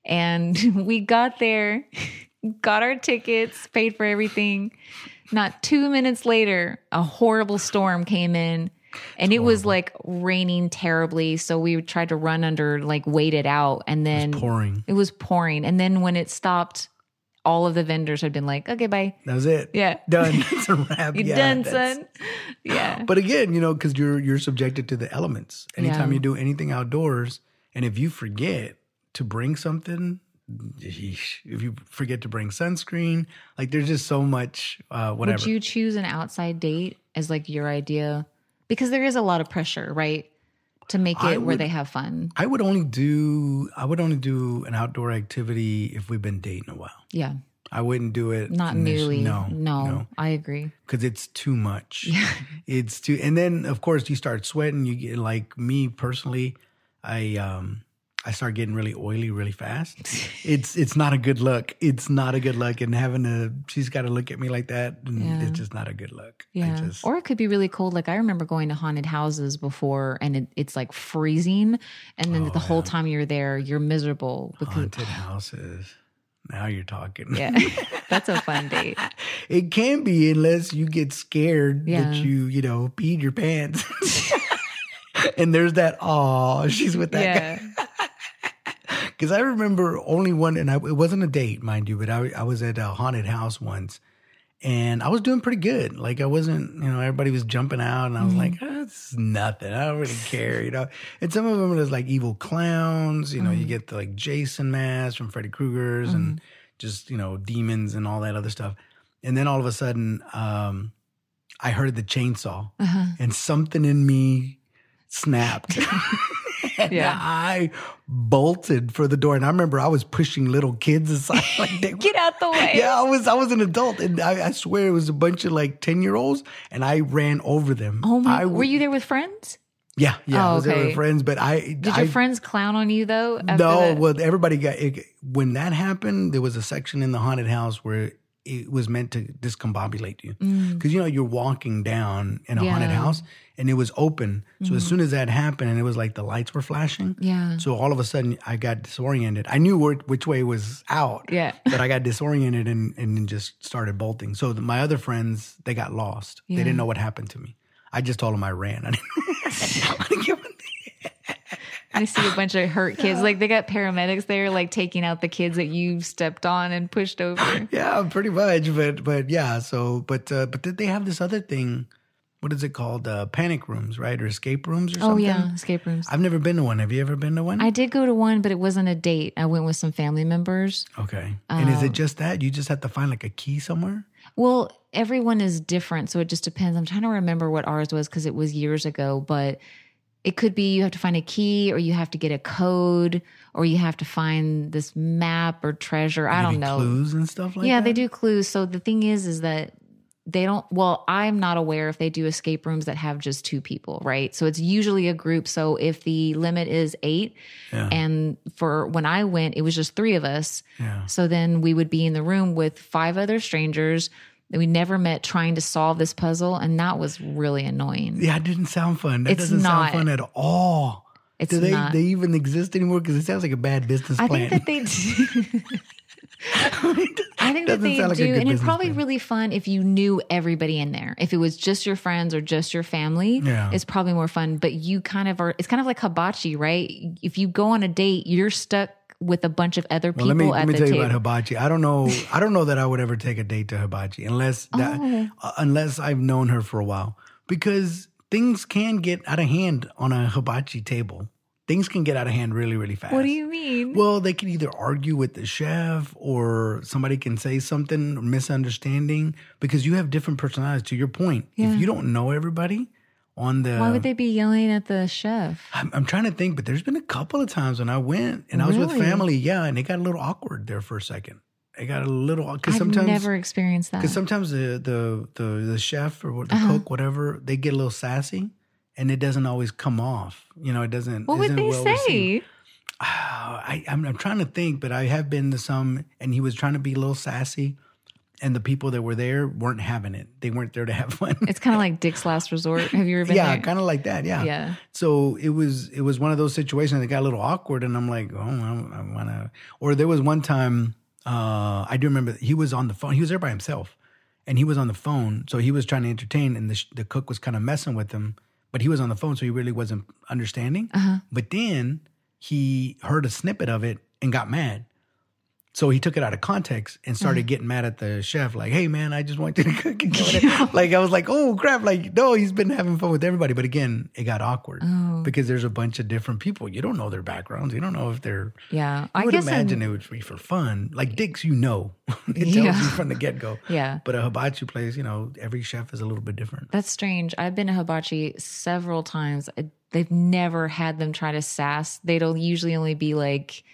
and we got there, got our tickets, paid for everything. Not two minutes later, a horrible storm came in. And it was like raining terribly. So we tried to run under, like, wait it out. And then pouring. It was pouring. And then when it stopped, all of the vendors had been like, okay, bye. That was it. Yeah. Done. It's a wrap. You're yeah, done, son. Yeah. But again, you know, because you're you're subjected to the elements. Anytime Yeah. you do anything outdoors, and if you forget to bring something, if you forget to bring sunscreen, like there's just so much uh, whatever. Would you choose an outside date as like your idea? Because there is a lot of pressure, right? To make it I where they have fun. I would only do I would only do an outdoor activity if we've been dating a while. Yeah. I wouldn't do it Not newly. No, No, I agree. because it's too much. Yeah. It's too, and then of course you start sweating. You get like me personally, I um I start getting really oily really fast. it's it's not a good look. It's not a good look, and having a she's got to look at me like that, and Yeah. it's just not a good look. Yeah. just, or it could be really cold. Like I remember going to haunted houses before and it, it's like freezing. And then oh, the whole time you're there, you're miserable because, haunted houses. Now you're talking. yeah, that's a fun date. It can be unless you get scared Yeah. that you, you know, peed your pants. and there's that, oh, she's with that guy. Because I remember only one, and I, it wasn't a date, mind you, but I, I was at a haunted house once and I was doing pretty good. Like I wasn't, you know, everybody was jumping out and I was mm-hmm. like, oh, this is nothing. I don't really care, you know. And some of them was like evil clowns, you know, you mm-hmm. get the like Jason mask from Freddy Krueger's and mm-hmm. just, you know, demons and all that other stuff. And then all of a sudden, um, I heard the chainsaw uh-huh. and something in me snapped. and Yeah. I bolted for the door. And I remember I was pushing little kids aside. Like they Get out the way. yeah, I was I was an adult, and I, I swear it was a bunch of like ten year olds, and I ran over them. Oh my, I, were you there with friends? Yeah, yeah, Oh, I was there with friends, but I Did I, your friends clown on you though? no. that? Well, everybody got it, when that happened. There was a section in the haunted house where it was meant to discombobulate you because you know you're walking down in a haunted Mm. House and it was open. So as soon as that happened, and it was like the lights were flashing. Yeah. So all of a sudden, I got disoriented. I knew where, which way was out. Yeah. But I got disoriented and, and just started bolting. So my other friends, they got lost. They didn't know what happened to me. I just told them I ran. I didn't, I didn't give a- I see a bunch of hurt kids. Like they got paramedics there, like taking out the kids that you stepped on and pushed over. yeah, pretty much. But but yeah. So but uh, but did they have this other thing? What is it called? Uh, panic rooms, right, or escape rooms, or something? Oh yeah, escape rooms. I've never been to one. Have you ever been to one? I did go to one, but it wasn't a date. I went with some family members. okay. and is it Um, just that you just have to find like a key somewhere? Well, everyone is different, so it just depends. I'm trying to remember what ours was because it was years ago, but it could be you have to find a key or you have to get a code or you have to find this map or treasure. I don't know. clues and stuff like yeah, that. they do clues. So the thing is, is that they don't, well, I'm not aware if they do escape rooms that have just two people, right? So it's usually a group. So if the limit is eight, Yeah. and for when I went, it was just three of us. Yeah. So then we would be in the room with five other strangers we never met trying to solve this puzzle. And that was really annoying. Yeah, it didn't sound fun. That It's doesn't not. sound fun at all. It's Do they not. they even exist anymore? Because it sounds like a bad business plan. I think that they do. I think that they like do, and it's probably plan. really fun if you knew everybody in there. If it was just your friends or just your family, Yeah. it's probably more fun. But you kind of are. It's kind of like hibachi, right? If you go on a date, you're stuck with a bunch of other Well, people let me at let me the tell you table. about hibachi. I don't know. I don't know that I would ever take a date to hibachi unless that, Oh. uh, unless I've known her for a while because things can get out of hand on a hibachi table. Things can get out of hand really really fast. what do you mean? Well, they can either argue with the chef or somebody can say something or misunderstanding because you have different personalities. To your point, Yeah. if you don't know everybody on the Why would they be yelling at the chef? I'm, I'm trying to think, but there's been a couple of times when I went and I was with family, yeah, and it got a little awkward there for a second. It got a little because I've sometimes never experienced that. because sometimes the, the the the chef or what- the Uh-huh. cook, whatever, they get a little sassy, and it doesn't always come off. You know, it doesn't. what would isn't they well say? Ah, I, I'm, I'm trying to think, but I have been to some, and he was trying to be a little sassy, and the people that were there weren't having it. They weren't there to have fun. It's kind of like Dick's Last Resort. Have you ever been yeah, kind of like that. Yeah. Yeah. So it was it was one of those situations that got a little awkward, and I'm like, oh, I, I want to. Or there was one time uh, I do remember he was on the phone. He was there by himself, and he was on the phone. So he was trying to entertain, and the sh- the cook was kind of messing with him, but he was on the phone, so he really wasn't understanding. But then he heard a snippet of it and got mad. So he took it out of context and started mm-hmm. getting mad at the chef, like, "Hey man, I just want you to cook." and whatever." like I was like, "Oh crap!" Like no, he's been having fun with everybody, but again, it got awkward oh. because there's a bunch of different people. You don't know their backgrounds. You don't know if they're. Yeah. I would imagine it would be for fun. Like Dick's, you know, it tells Yeah. you from the get go. Yeah. But a hibachi place, you know, every chef is a little bit different. That's strange. I've been to hibachi several times. They've never had them try to sass. They'll usually only be like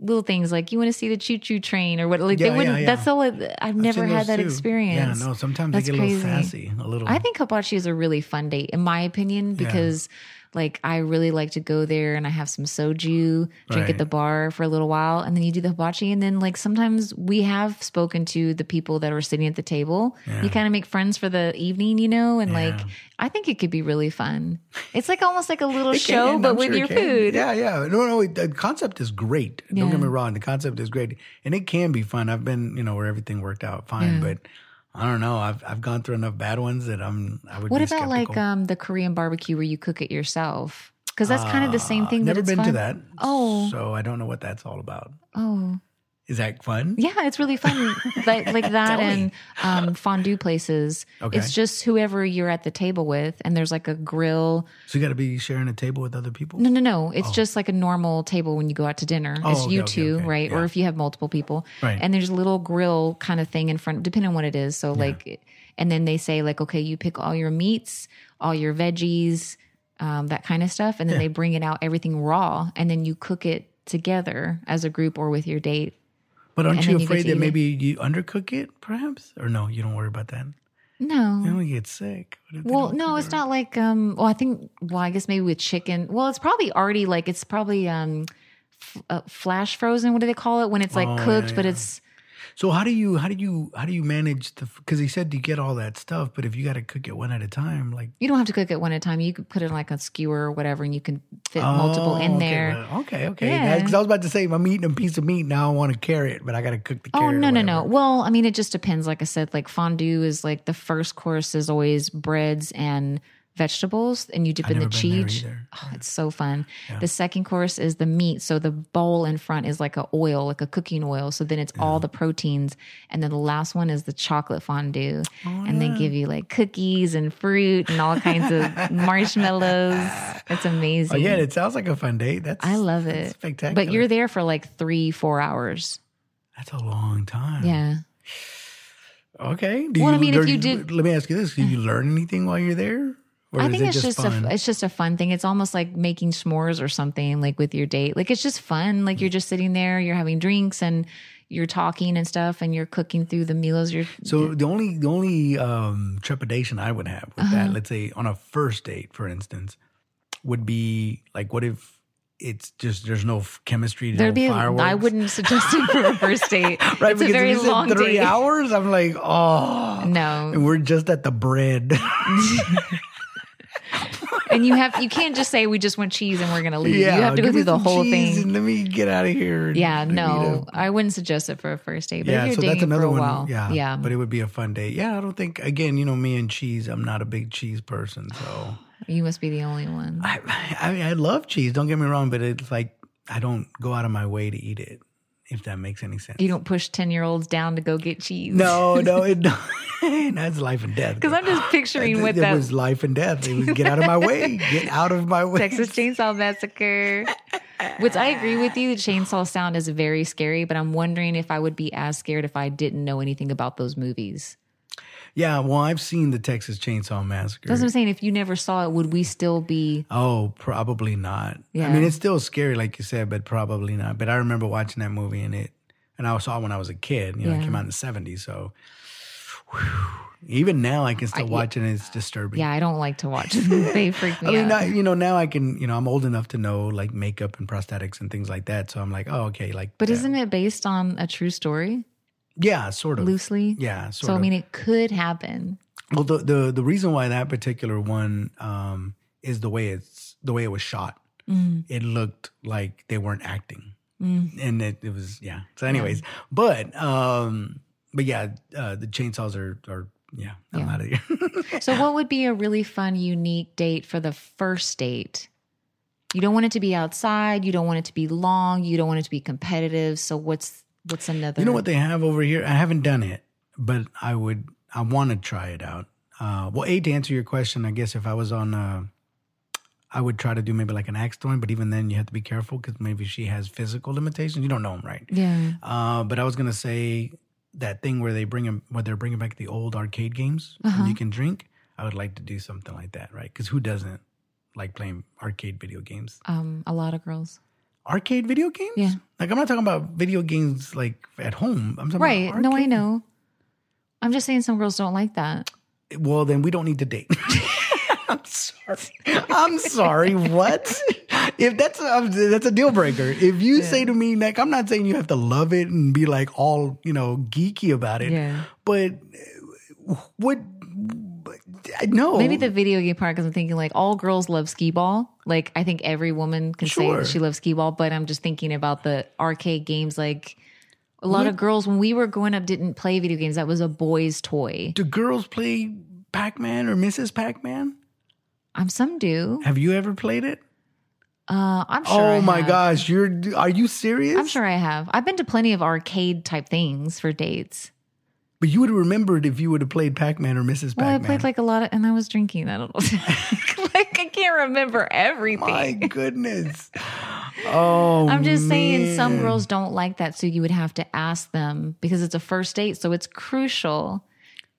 little things like you want to see the choo choo train or what. Like Yeah, they wouldn't. yeah, yeah. That's all. It, I've never had that too. experience. Yeah, no. Sometimes That's they get a little crazy. sassy, a little. I think hibachi is a really fun date, in my opinion, because like I really like to go there and I have some soju, drink Right. at the bar for a little while, and then you do the hibachi, and then like sometimes we have spoken to the people that are sitting at the table. Yeah. You kind of make friends for the evening, you know, and like I think it could be really fun. It's like almost like a little show, can, but I'm with sure your food. Yeah, yeah. No, no. The concept is great. Don't get me wrong. The concept is great, and it can be fun. I've been, you know, where everything worked out fine, Yeah. but I don't know. I've I've gone through enough bad ones that I'm. I would. What about like um the Korean barbecue where you cook it yourself? Because that's kind of the same thing. Uh, Never been to that. Oh. so I don't know what that's all about. Oh. Is that fun? Yeah, it's really fun. like, like that and um, fondue places. Okay. It's just whoever you're at the table with, and there's like a grill. So you got to be sharing a table with other people. No, no, no. It's just like a normal table when you go out to dinner. Oh, it's okay, you two, okay. right? Or if you have multiple people. Right. And there's a little grill kind of thing in front, depending on what it is. So, like, and then they say, like, okay, you pick all your meats, all your veggies, um, that kind of stuff. And then they bring it out, everything raw, and then you cook it together as a group or with your date. But aren't you afraid that it. maybe you undercook it, perhaps? Or no, you don't worry about that. No. You don't get sick. What if they Well, no, it's not like um. Well, I think. Well, I guess maybe with chicken. Well, it's probably already like it's probably um, f- uh, flash frozen. What do they call it when it's like Oh, yeah, cooked, but it's So how do you how do you how do you manage the? Because he said you get all that stuff, but if you got to cook it one at a time, like you don't have to cook it one at a time. You could put it in like a skewer or whatever, and you can fit multiple Oh, in okay, there. well, Okay, okay. Yeah. Because I was about to say I'm eating a piece of meat now. I want to carry it, but I got to cook the Oh no no no! Well, I mean, it just depends. Like I said, like fondue is like the first course is always breads and vegetables, and you dip I've in the never been there cheese. Oh, it's so fun. The second course is the meat. So the bowl in front is like a oil, like a cooking oil. So then it's all the proteins, and then the last one is the chocolate fondue, Oh, and they give you like cookies and fruit and all kinds of marshmallows. It's amazing. Oh yeah, it sounds like a fun date. That's I love that's it. Spectacular. But you're there for like three, four hours. that's a long time. Yeah. Okay. Do Well, I mean, if you did- let me ask you this: Do you learn anything while you're there? Or I think it's just, a it's just a fun thing. It's almost like making s'mores or something like with your date. Like it's just fun. Like you're just sitting there, you're having drinks and you're talking and stuff and you're cooking through the meals. You're So the only the only um, trepidation I would have with Uh-huh. that, let's say on a first date, for instance, would be like, what if it's just there's no chemistry, there'd no be. Fireworks? I wouldn't suggest it for a first date. Right, it's a very long three date. hours. I'm like, oh, No, and we're just at the bread. and you have you can't just say we just want cheese and we're gonna leave. Yeah, you have to go through the whole thing. And let me get out of here. Yeah, no, I wouldn't suggest it for a first date. But Yeah, if so you're that's dating another for a one. while, Yeah, yeah, but it would be a fun date. Yeah, I don't think again, you know, me and cheese. I'm not a big cheese person, so you must be the only one. I, I mean, I love cheese. Don't get me wrong, but it's like I don't go out of my way to eat it. If that makes any sense. You don't push ten year olds down to go get cheese. No, no, it doesn't. that's life and death. Because I'm just picturing what it that was life and death. It was get out of my way. Get out of my way. Texas Chainsaw Massacre. Which I agree with you. The chainsaw sound is very scary, but I'm wondering if I would be as scared if I didn't know anything about those movies. Yeah, well, I've seen the Texas Chainsaw Massacre. That's what I'm saying. If you never saw it, would we still be? Oh, probably not. Yeah. I mean, it's still scary, like you said, but probably not. But I remember watching that movie and it, and I saw it when I was a kid. You know, it came out in the '70s, so whew, even now I can still watch it and it's disturbing. Yeah, I don't like to watch. They freak me I mean, out. now, you know, now I can, you know, I'm old enough to know like makeup and prosthetics and things like that. So I'm like, oh, okay, like. but uh, isn't it based on a true story? Yeah, sort of. loosely. Yeah, sort So of. I mean, it could happen. well, the, the the reason why that particular one um, is the way it's the way it was shot. Mm. It looked like they weren't acting, and it, it was yeah. So, anyways, but um, but yeah, uh, the chainsaws are are yeah. I'm Yeah. out of here. So, what would be a really fun, unique date for the first date? You don't want it to be outside. You don't want it to be long. You don't want it to be competitive. So, what's what's another? You know what they have over here? I haven't done it, but I would. I want to try it out. Uh, well, a to answer your question, I guess if I was on, uh, I would try to do maybe like an axe throwing, but even then you have to be careful because maybe she has physical limitations. You don't know them, right? Yeah. Uh, but I was gonna say that thing where they bring them, where they're bringing back the old arcade games Uh-huh. and you can drink. I would like to do something like that, right? Because who doesn't like playing arcade video games? Um, a lot of girls. Arcade video games? Yeah. Like I'm not talking about video games like at home. I'm talking Right. No, I know. I'm just saying some girls don't like that. Well, then we don't need to date. I'm sorry. I'm sorry. What? If that's a, that's a deal breaker. If you say to me, like, I'm not saying you have to love it and be like all you know geeky about it, Yeah. but what? No, Maybe the video game part, because I'm thinking like all girls love skee ball. Like I think every woman can say that she loves skee ball, but I'm just thinking about the arcade games. Like a lot of girls, when we were growing up, didn't play video games. That was a boy's toy. do girls play Pac-Man or Mrs. Pac-Man? Um, some do. Have you ever played it? Uh, I'm sure. oh I my have. gosh, you're are you serious? I'm sure I have. I've been to plenty of arcade type things for dates. But you would have remembered if you would have played Pac-Man or Mrs. Well, Pac-Man. I played like a lot of, and I was drinking. I don't know. like I can't remember everything. My goodness. Oh, I'm just saying some girls don't like that. So you would have to ask them because it's a first date. So it's crucial.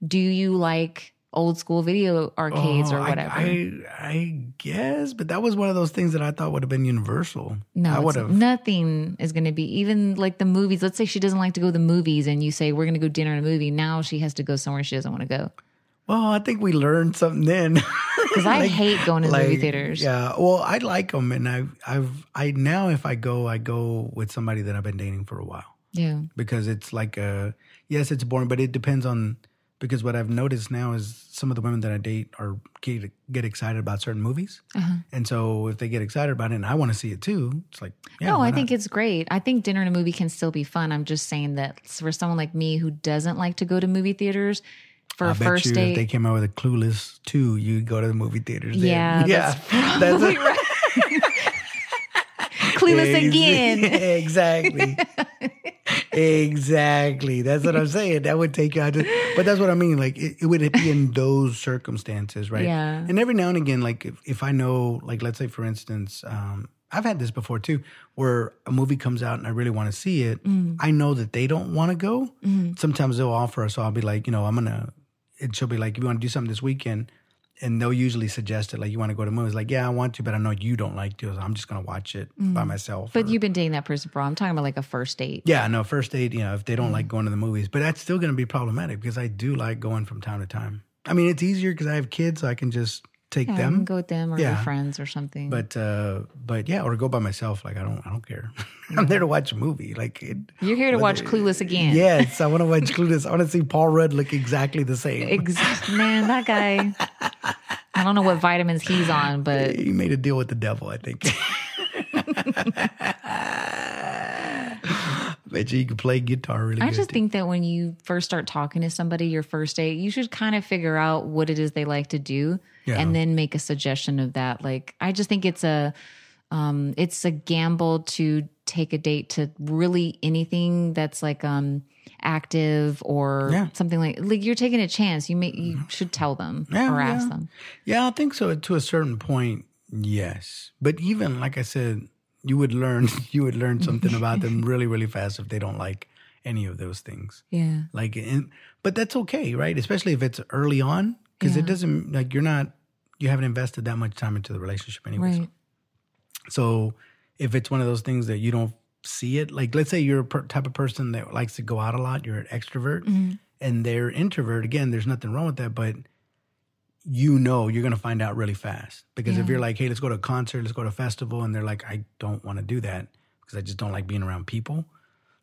Do you like old school video arcades Oh, or whatever? I, I guess, but that was one of those things that I thought would have been universal. no, I would have. nothing is going to be even like the movies. Let's say she doesn't like to go to the movies and you say, we're going to go dinner and a movie. Now she has to go somewhere she doesn't want to go. Well, I think we learned something then. Because I hate going to movie theaters. Yeah, well, I like them, and I've, I've, I now if I go, I go with somebody that I've been dating for a while Yeah. because it's like a yes, it's boring, but it depends on because what I've noticed now is some of the women that I date are get, get excited about certain movies, Uh-huh. and so if they get excited about it, and I want to see it too, it's like yeah, no, I not? think it's great. I think dinner and a movie can still be fun. I'm just saying that for someone like me who doesn't like to go to movie theaters for I a bet first you date, if they came out with a Clueless two, you'd go to the movie theaters. Yeah, yeah, that's that's clueless again. exactly. Exactly. That's what I'm saying. That would take you out to, but that's what I mean. Like it, it would be in those circumstances, right? Yeah. And every now and again, like if, if I know, like let's say for instance, um, I've had this before too, where a movie comes out and I really want to see it. Mm. I know that they don't want to go. Mm-hmm. Sometimes they'll offer, us. so I'll be like, you know, I'm gonna. And she'll be like, if "You want to do something this weekend?" And they'll usually suggest it, like, "You want to go to movies?" Like, "Yeah, I want to, but I know you don't like to, so I'm just gonna watch it by myself." But or- you've been dating that person, bro. I'm talking about like a first date. yeah, no, first date, you know, if they don't Mm. like going to the movies, but that's still going to be problematic because I do like going from time to time. I mean, it's easier because I have kids, so I can just take Yeah, them. go with them or Yeah. your friends or something. But uh but yeah, or go by myself. Like I don't, I don't care. I'm there to watch a movie. Like it, You're here to watch Clueless again. yes, I want to watch Clueless. I want to see Paul Rudd look exactly the same. Ex- man, that guy. I don't know what vitamins he's on, but He made a deal with the devil, I think. Bet you could play guitar really I just too. think that when you first start talking to somebody, your first date, you should kind of figure out what it is they like to do Yeah. and then make a suggestion of that. Like, I just think it's a, um, it's a gamble to take a date to really anything that's like, um, active or Yeah. something like, like you're taking a chance. You may, you should tell them Yeah, or ask yeah. them. Yeah, I think so. To a certain point, yes. But even like I said, you would learn you would learn something about them really, really fast if they don't like any of those things. Yeah. Like, and, but that's okay, right? Especially if it's early on, because Yeah. it doesn't like you're not you haven't invested that much time into the relationship anyways. Right. So if it's one of those things that you don't see it, like let's say you're a per- type of person that likes to go out a lot, you're an extrovert, Mm-hmm. and they're introvert. Again, there's nothing wrong with that, but you know you're gonna find out really fast because if you're like, hey, let's go to a concert, let's go to a festival, and they're like, I don't want to do that because I just don't like being around people.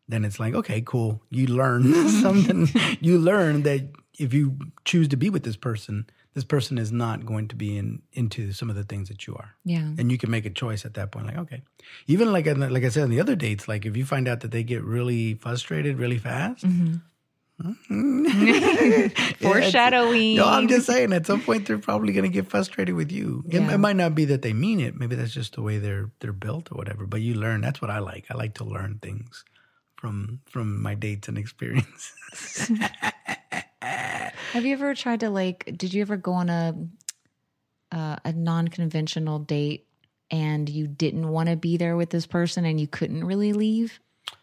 then it's like, okay, cool. You learn something. you learn that if you choose to be with this person, this person is not going to be in into some of the things that you are. Yeah. And you can make a choice at that point. Like, okay, even like like I said on the other dates, like if you find out that they get really frustrated really fast. Mm-hmm. Foreshadowing. No, I'm just saying. At some point, they're probably going to get frustrated with you. It, Yeah. it might not be that they mean it. Maybe that's just the way they're they're built or whatever. But you learn. That's what I like. I like to learn things from from my dates and experience. Have you ever tried to like? Did you ever go on a uh, a non conventional date and you didn't want to be there with this person and you couldn't really leave?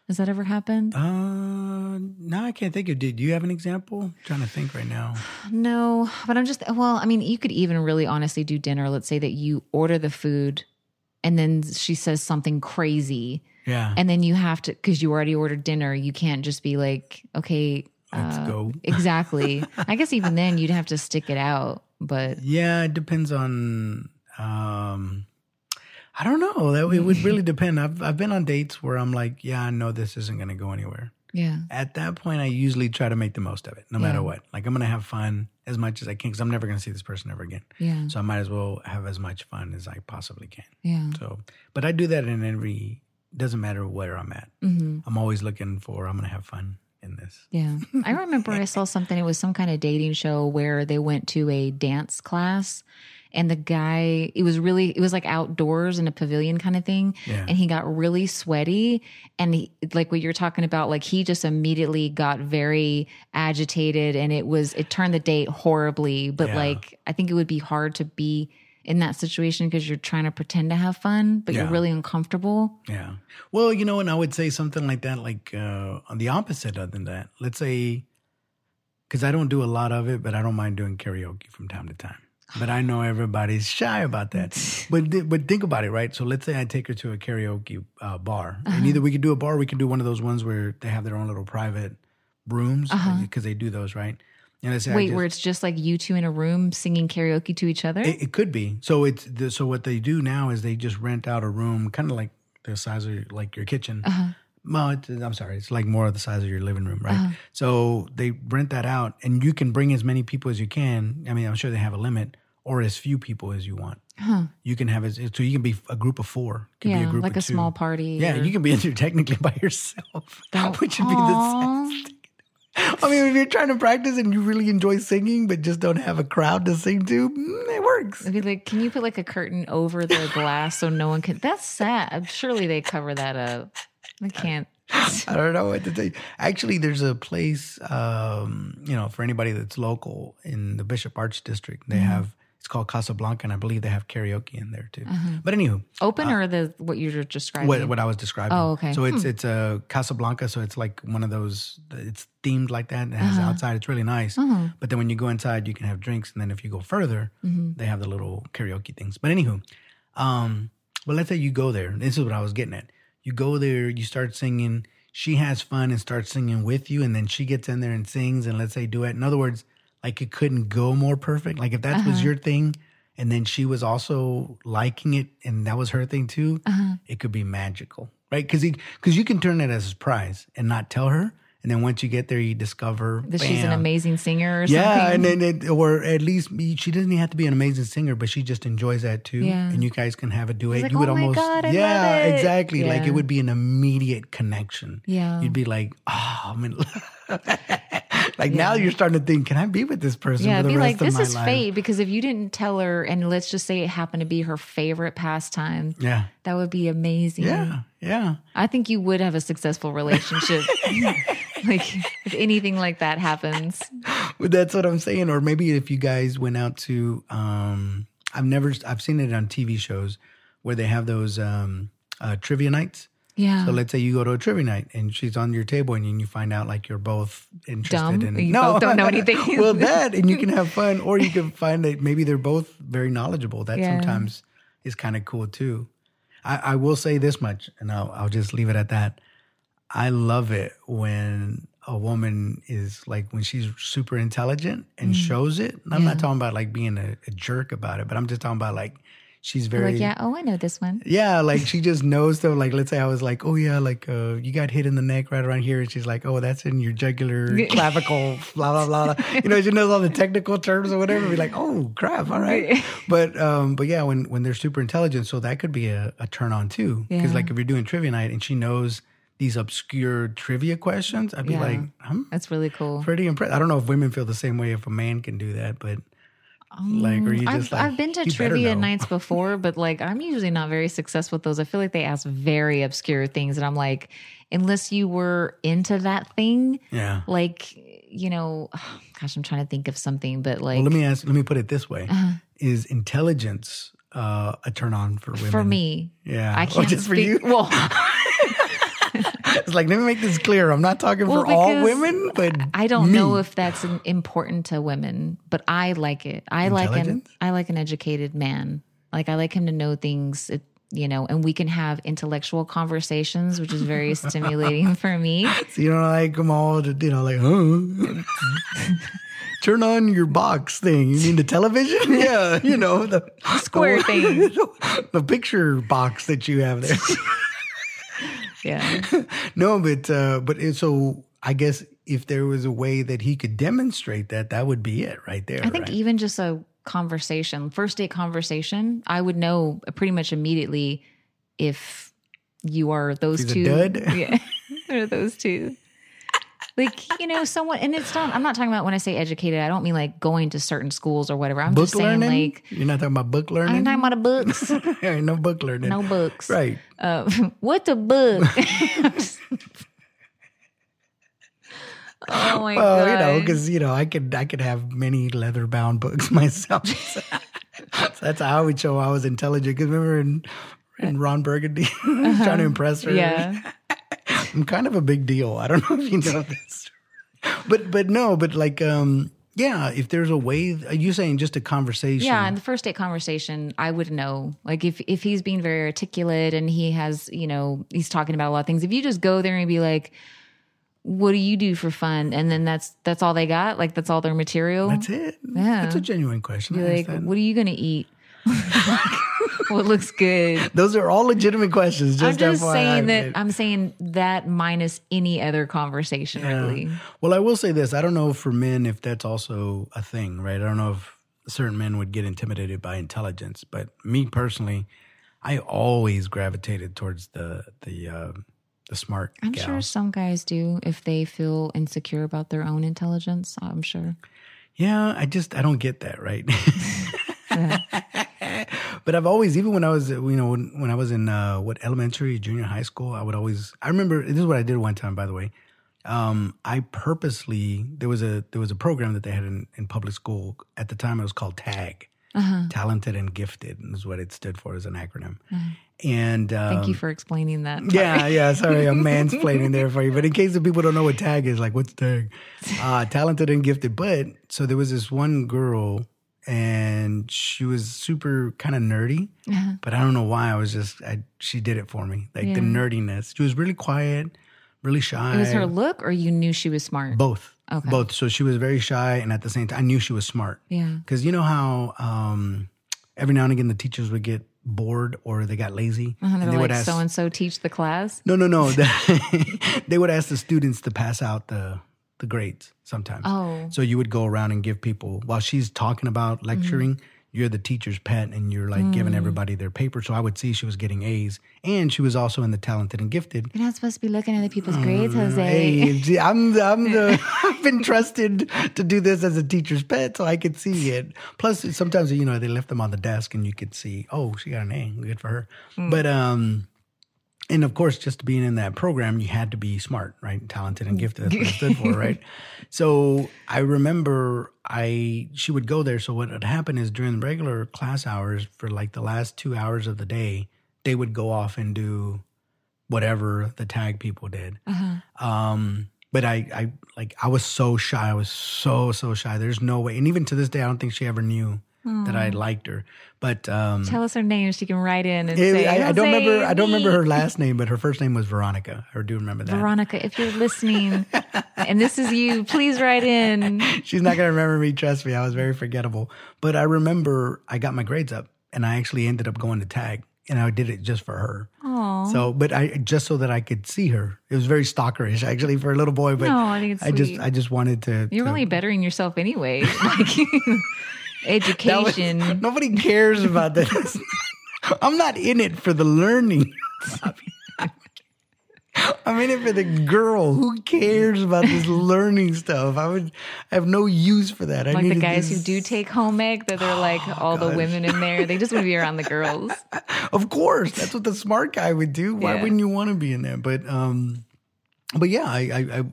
Has that ever happened? uh, no, I can't think of. Did Do you have an example? I'm trying to think right now. No, but I'm just well. I mean, you could even really honestly do dinner. Let's say that you order the food, and then she says something crazy, Yeah. and then you have to because you already ordered dinner. You can't just be like, okay, Let's uh, go. Exactly. I guess even then you'd have to stick it out. But Yeah, it depends on. Um, I don't know. That it would really depend. I've I've been on dates where I'm like, yeah, I know this isn't going to go anywhere. yeah, At that point, I usually try to make the most of it, no matter what. Like I'm going to have fun as much as I can because I'm never going to see this person ever again. yeah, So I might as well have as much fun as I possibly can. yeah. So, but I do that in every. Doesn't matter where I'm at. hmm I'm always looking for. I'm going to have fun in this. Yeah. I remember I saw something, it was some kind of dating show where they went to a dance class and the guy, it was really, it was like outdoors in a pavilion kind of thing. Yeah. And he got really sweaty. And he, like what you're talking about, like he just immediately got very agitated and it was, it turned the date horribly. But Yeah. like, I think it would be hard to be in that situation because you're trying to pretend to have fun, but you're really uncomfortable. Yeah. Well, you know, and I would say something like that, like uh, on the opposite other than that. Let's say, because I don't do a lot of it, but I don't mind doing karaoke from time to time. But I know everybody's shy about that. but th- but think about it, right? So let's say I take her to a karaoke uh, bar, and either we could do a bar, or we can do one of those ones where they have their own little private rooms because they do those, right? And let's say I Wait, just- where it's just like you two in a room singing karaoke to each other? it, it could be. So it's the, so what they do now is they just rent out a room, kind of like the size of your, like your kitchen. Uh-huh. Well, it, I'm sorry, it's like more of the size of your living room, right? Uh-huh. So they rent that out, and you can bring as many people as you can. I mean, I'm sure they have a limit, or as few people as you want. You can have as so you can be a group of four. It Can be yeah, a group like of a two. small party. Yeah, or- you can be in there technically by yourself, Don't- which would be the saddest. I mean, if you're trying to practice and you really enjoy singing, but just don't have a crowd to sing to, mm, it works. It'd be like, can you put like a curtain over the glass so no one can? That's sad. Surely they cover that up. I can't. I don't know what to tell you. Actually, there's a place, um, you know, for anybody that's local in the Bishop Arts District. They Mm-hmm. have it's called Casablanca, and I believe they have karaoke in there too. Uh-huh. But anywho, Open or the what you're describing? what what I was describing. Oh, okay. So it's it's a Casablanca, so it's like one of those. It's themed like that. And it has Uh-huh. outside. It's really nice. But then when you go inside, you can have drinks, and then if you go further, Mm-hmm. they have the little karaoke things. But anywho, um, well, let's say you go there. This is what I was getting at. You go there, you start singing. She has fun and starts singing with you, and then she gets in there and sings. And let's say duet. In other words, like it couldn't go more perfect. Like if that Uh-huh. was your thing, and then she was also liking it, and that was her thing too, Uh-huh. it could be magical, right? Because because you can turn it as a surprise and not tell her, and then once you get there, you discover that she's an amazing singer or Yeah, and then it, or at least she doesn't even have to be an amazing singer, but she just enjoys that too. Yeah. And you guys can have a duet. like, you would "Oh my almost, God, yeah, love it." exactly. Like it would be an immediate connection. Yeah. you'd be like, oh, I mean, like now you're starting to think, can I be with this person yeah, for the be rest like, of this is life? fate because if you didn't tell her, and let's just say it happened to be her favorite pastime, Yeah, that would be amazing. yeah, yeah. I think you would have a successful relationship. like if anything like that happens. But that's what I'm saying. Or maybe if you guys went out to, um, I've never, I've seen it on TV shows where they have those um, uh, trivia nights. Yeah. So let's say you go to a trivia night and she's on your table and you find out like you're both interested Dumb? in You both don't know anything? well, that and you can have fun, or you can find that maybe they're both very knowledgeable. That Yeah. sometimes is kind of cool too. I, I will say this much, and I'll I'll just leave it at that. I love it when a woman is like when she's super intelligent and mm. shows it. I'm not talking about like being a, a jerk about it, but I'm just talking about like she's very like, yeah, oh, I know this one. yeah, like she just knows stuff. Like, let's say I was like, "Oh yeah, like uh, you got hit in the neck right around here," and she's like, "Oh, that's in your jugular clavicle." blah blah blah. You know, she knows all the technical terms or whatever. Be like, "Oh crap, all right." But um, but yeah, when when they're super intelligent, so that could be a, a turn on too. Because Yeah. like if you're doing trivia night and she knows these obscure trivia questions, I'd be Yeah. like, I'm That's really cool. pretty impressed. I don't know if women feel the same way if a man can do that, but like, or you I've, like, I've been to trivia nights before, but like I'm usually not very successful with those. I feel like they ask very obscure things, and I'm like, unless you were into that thing, Yeah. like you know, gosh, I'm trying to think of something, but like Well, let me ask. Let me put it this way: Uh-huh. Is intelligence uh, a turn on for women? for me, yeah. I Oh, can't just for you. Well, It's like let me make this clear. I'm not talking Well, for all women, but I don't me. know if that's important to women, but I like it. I like an I like an educated man. Like I like him to know things. It, you know, and we can have intellectual conversations, which is very stimulating for me. So you don't like them all to you know like huh? Turn on your box thing. You mean the television? yeah, you know the Square the, thing. the picture box that you have there. Yeah. no, but uh, but it, so I guess if there was a way that he could demonstrate that, that would be it right there. I think right? even just a conversation, first date conversation, I would know pretty much immediately if you are those He's two. dud? Yeah. or those two. Like, you know, someone and it's not I'm not talking about when I say educated, I don't mean like going to certain schools or whatever. I'm book just saying learning. like You're not talking about book learning. I'm talking about the books. Ain't no book learning. no books. Right. Uh, what the book? oh my Well, god. you know, because you know, I could I could have many leather bound books myself. so that's how I would show I was intelligent. Because remember in, in Ron Burgundy, trying to impress her. Uh-huh. yeah. I'm kind of a big deal. I don't know if you know this, but but no, but like um yeah, if there's a way, are you saying just a conversation? Yeah, in the first date conversation, I would know. Like if if he's being very articulate and he has, you know, he's talking about a lot of things. If you just go there and be like, "What do you do for fun?" and then that's that's all they got, like that's all their material. that's it. Yeah. that's a genuine question. Be like. "What are you gonna eat?" what looks good? Those are all legitimate questions. Just I'm just FYI, saying that I'm saying that minus any other conversation, really. Well, I will say this. I don't know for men if that's also a thing, right? I don't know if certain men would get intimidated by intelligence, but me personally, I always gravitated towards the the uh, the smart. I'm gal. sure some guys do if they feel insecure about their own intelligence. I'm sure. Yeah, I just I don't get that, right? but I've always, even when I was, you know, when, when I was in uh, what elementary, junior high school, I would always. I remember this is what I did one time, by the way. Um, I purposely there was a there was a program that they had in, in public school at the time. It was called TAG, talented and gifted, is what it stood for as an acronym. And um, Thank you for explaining that. yeah, yeah. Sorry, I'm mansplaining there for you. But in case the people don't know what tag is, like, what's tag? Uh, talented and gifted. But so there was this one girl, and she was super kind of nerdy. But I don't know why. I was just, I, she did it for me. Like the nerdiness. She was really quiet, really shy. It was her look, or you knew she was smart. Both. Okay. Both. So she was very shy, and at the same time, I knew she was smart. Yeah. Because you know how um, every now and again the teachers would get bored or they got lazy, And they they're would ask so and so teach the class. no, no, no. they would ask the students to pass out the the grades sometimes. Oh. So you would go around and give people while she's talking about lecturing, you're the teacher's pet and you're like giving everybody their paper. So I would see she was getting A's and she was also in the talented and gifted. You're not supposed to be looking at other people's grades, Jose. Mm, Hey, I'm I'm the I've been trusted to do this as a teacher's pet, so I could see it. Plus, sometimes you know they left them on the desk, and you could see, oh, she got an A, good for her. But um, and of course, just being in that program, you had to be smart, right? Talented and gifted. That's what it stood for, right? So I remember I she would go there. So what would happen is during the regular class hours for like the last two hours of the day, they would go off and do whatever the tag people did. Um, but I, I like I was so shy. I was so so shy. There's no way. And even to this day, I don't think she ever knew that I liked her. But um, Tell us her name. She can write in and it- say. I, I don't "Jose, remember. I don't remember her last name, but her first name was Veronica. I do remember that. Veronica, if you're listening, and this is you, please write in. She's not gonna remember me. Trust me. I was very forgettable. But I remember I got my grades up, and I actually ended up going to tag, and I did it just for her. Aw. So, but I just so that I could see her. It was very stalkerish actually for a little boy. But No, I think it's I just. I just wanted to. You're to- really bettering yourself anyway. Like that was- education. nobody cares about this. I'm not in it for the learning. I'm in it for the girl. Who cares about this learning stuff? I would I have no use for that. I like the guys who do take home ec, that they're like all the women in there. They just want to be around the girls. Of course, that's what the smart guy would do. Why Yeah. wouldn't you want to be in there? But um, but yeah, I, I, I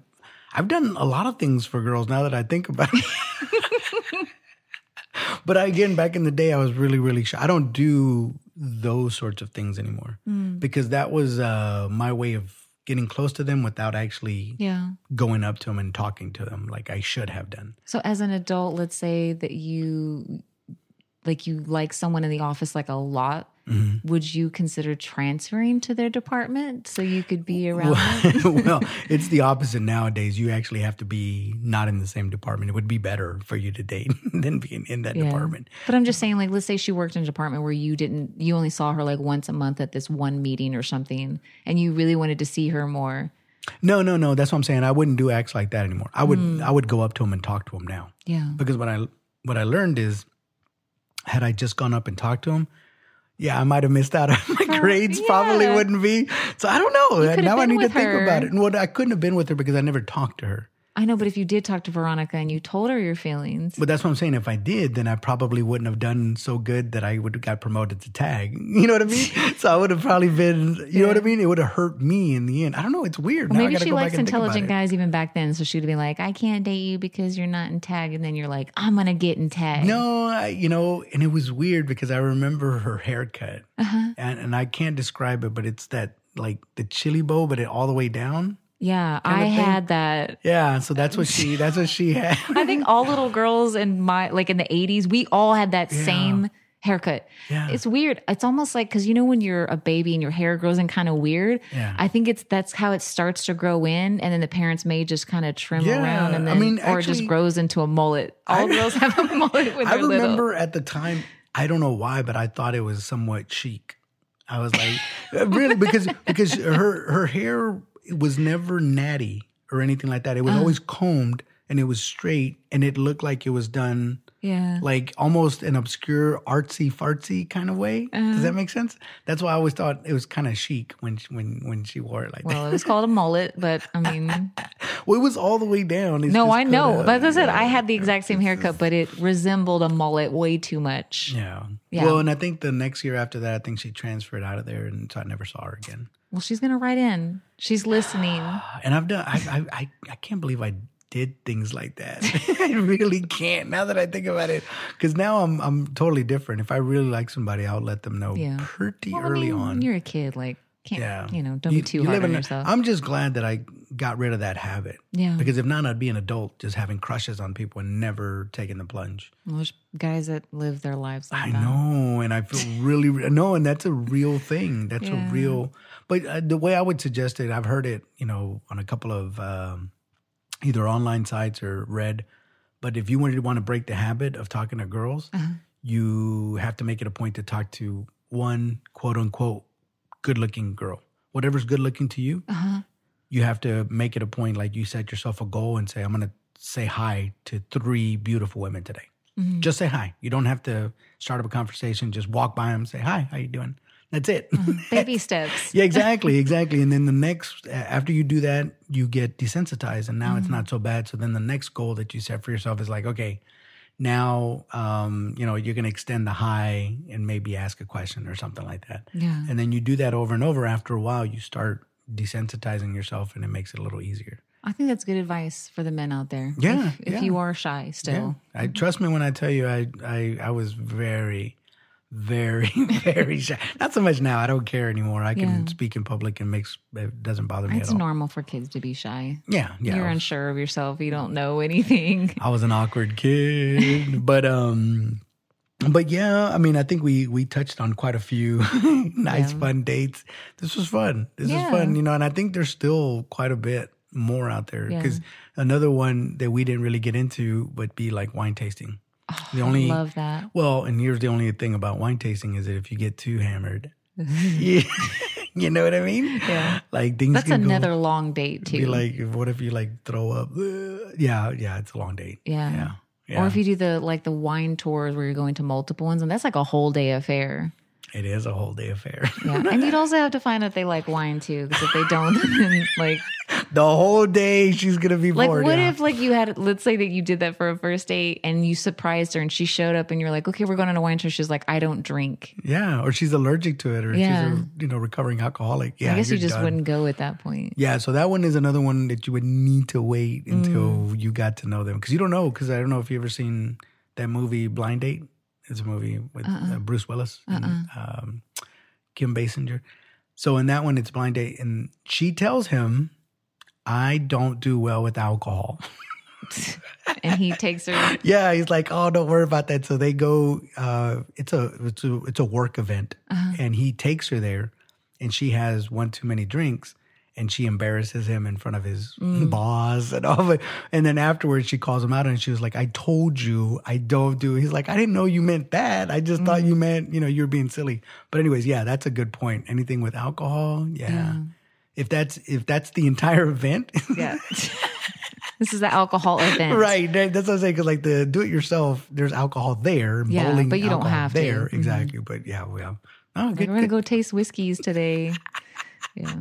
I've done a lot of things for girls now that I think about it. but again, back in the day, I was really really shy. I don't do those sorts of things anymore Mm. because that was uh, my way of getting close to them without actually Yeah. going up to them and talking to them like I should have done. So as an adult, let's say that you like you like someone in the office like a lot. Mm-hmm. Would you consider transferring to their department so you could be around them? well, it's the opposite nowadays. You actually have to be not in the same department. It would be better for you to date than being in that Yeah. department. But I'm just saying, like, let's say she worked in a department where you didn't, you only saw her like once a month at this one meeting or something, and you really wanted to see her more. No, no, no. That's what I'm saying. I wouldn't do acts like that anymore. I would Hmm. I would go up to him and talk to him now. Yeah. Because what I what I learned is had I just gone up and talked to him, yeah, I might have missed out on my grades. Probably wouldn't be. So I don't know. Now I need to with think about it. And what I couldn't have been with her because I never talked to her. I know, but if you did talk to Veronica and you told her your feelings, But that's what I'm saying. If I did, then I probably wouldn't have done so good that I would have got promoted to tag. You know what I mean? so I would have probably been, you know what I mean? It would have hurt me in the end. I don't know. It's weird. Well, maybe she likes and think about intelligent guys even back then. So she'd be like, I can't date you because you're not in tag. And then you're like, I'm going to get in tag. No, I, you know, and it was weird because I remember her haircut, Uh-huh. and and I can't describe it, but it's that like the chili bowl, but it all the way down. Yeah, I had that. Yeah, so that's what she that's what she had. I think all little girls in my, like in the 80s, we all had that same haircut. Yeah. It's weird. It's almost like, cause you know, when you're a baby and your hair grows in kind of weird, Yeah. I think it's, that's how it starts to grow in. And then the parents may just kind of trim Yeah, around and I then, mean, or it just grows into a mullet. All girls have a mullet when I they're little. remember at the time, I don't know why, but I thought it was somewhat chic. I was like, really, because because her her hair was never natty or anything like that. It Uh-huh. was always combed and it was straight, and it looked like it was done Yeah. like almost an obscure artsy fartsy kind of way. Does Uh-huh. that make sense? That's why I always thought it was kind of chic when she, when when she wore it like Well, it was called a mullet, but I mean. Well, it was all the way down. It's no, just I know. kinda- Like I said, I had the exact same haircut, but it resembled a mullet way too much. Yeah. Yeah. Well, and I think the next year after that, I think she transferred out of there, and so I never saw her again. Well, she's gonna write in. She's listening. And I've done. I I I, I can't believe I did things like that. I really can't. Now that I think about it, because now I'm I'm totally different. If I really like somebody, I'll let them know Yeah. pretty Well, I early mean, on. You're a kid, like can't Yeah. you know? Don't be too hard on a- yourself. I'm just glad that I got rid of that habit. Yeah. Because if not, I'd be an adult just having crushes on people and never taking the plunge. Well, There's guys that live their lives like I that. know, and I feel really re- no, and that's a real thing. That's Yeah. a real. But uh, the way I would suggest it, I've heard it, you know, on a couple of um, either online sites or read. But if you wanted to want to break the habit of talking to girls, Uh-huh. you have to make it a point to talk to one quote unquote good looking girl. Whatever's good looking to you, Uh-huh. you have to make it a point like you set yourself a goal and say i'm going to say hi to three beautiful women today Mm-hmm. just say hi you don't have to start up a conversation just walk by them say hi how you doing that's it mm-hmm. Baby steps. yeah exactly exactly and then the next after you do that you get desensitized and now it's mm-hmm. not so bad so then the next goal that you set for yourself is like okay now um, you know you're going to extend the high and maybe ask a question or something like that Yeah. and then you do that over and over after a while you start desensitizing yourself and it makes it a little easier I think that's good advice for the men out there. Yeah, If, if yeah. you are shy still. Yeah. I mm-hmm. trust me when I tell you I I I was very very very shy. Not so much now. I don't care anymore. I can Yeah. speak in public and makes it doesn't bother me It's at all. normal for kids to be shy. Yeah, yeah. You're was- unsure of yourself. You don't know anything. I was an awkward kid, but um but yeah, I mean, I think we we touched on quite a few nice Yeah. fun dates. This was fun. This Yeah. was fun, you know, and I think there's still quite a bit more out there cuz another one that we didn't really get into would be like wine tasting. The oh, only I Love that. well, and here's the only thing about wine tasting is that if you get too hammered, you, you know what I mean? Yeah. Like things That's can go- another long date too. be like, what if you like throw up? Yeah, yeah, it's a long date. yeah. Yeah, yeah. Or if you do the like the wine tours where you're going to multiple ones, and that's like a whole day affair. it is a whole day affair. Yeah, and you'd also have to find out they like wine too, because if they don't, then like the whole day she's gonna be like bored. what yeah. if like you had let's say that you did that for a first date and you surprised her and she showed up and you're like, okay, we're going on a wine tour. She's like, I don't drink. Yeah, or she's allergic to it, or Yeah. she's a you know recovering alcoholic. Yeah, I guess you just done. wouldn't go at that point. Yeah, so that one is another one that you would need to wait until Mm. you got to know them because you don't know. Because I don't know if you ever seen that movie Blind Date. It's a movie with Uh-uh. uh, Bruce Willis and um, Kim Basinger. So in that one, it's Blind Date, and she tells him, "I don't do well with alcohol." And he takes her. yeah, he's like, "Oh, don't worry about that." So they go. Uh, it's a it's a it's a work event, Uh-huh. and he takes her there, and she has one too many drinks, and she embarrasses him in front of his Mm. boss and all of it. And then afterwards, she calls him out, and she was like, "I told you, I don't do." He's like, "I didn't know you meant that. I just thought Mm. you meant you know you're being silly." But anyways, yeah, that's a good point. Anything with alcohol, yeah. If that's if that's the entire event, Yeah. this is the alcohol event. Right. That's what I'm saying. Because like the do it yourself, there's alcohol there. Yeah, bowling but you don't have to. there. Mhm. Exactly. But yeah, well, oh, Like, good. we're gonna go taste whiskeys today. Yeah.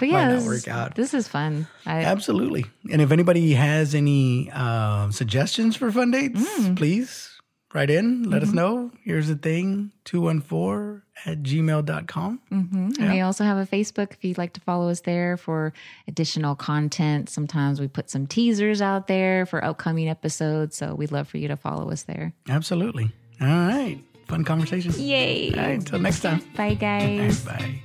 But yeah, this, is, out. this is fun. I, Absolutely. And if anybody has any um, suggestions for fun dates, Mm. please write in. Let Mm-hmm. us know. Here's the thing 214 at gmail.com. Mm-hmm. And we also have a Facebook if you'd like to follow us there for additional content. Sometimes we put some teasers out there for upcoming episodes. So we'd love for you to follow us there. Absolutely. All right. Fun conversation. Yay. All right. Until next time. Bye, guys. Bye.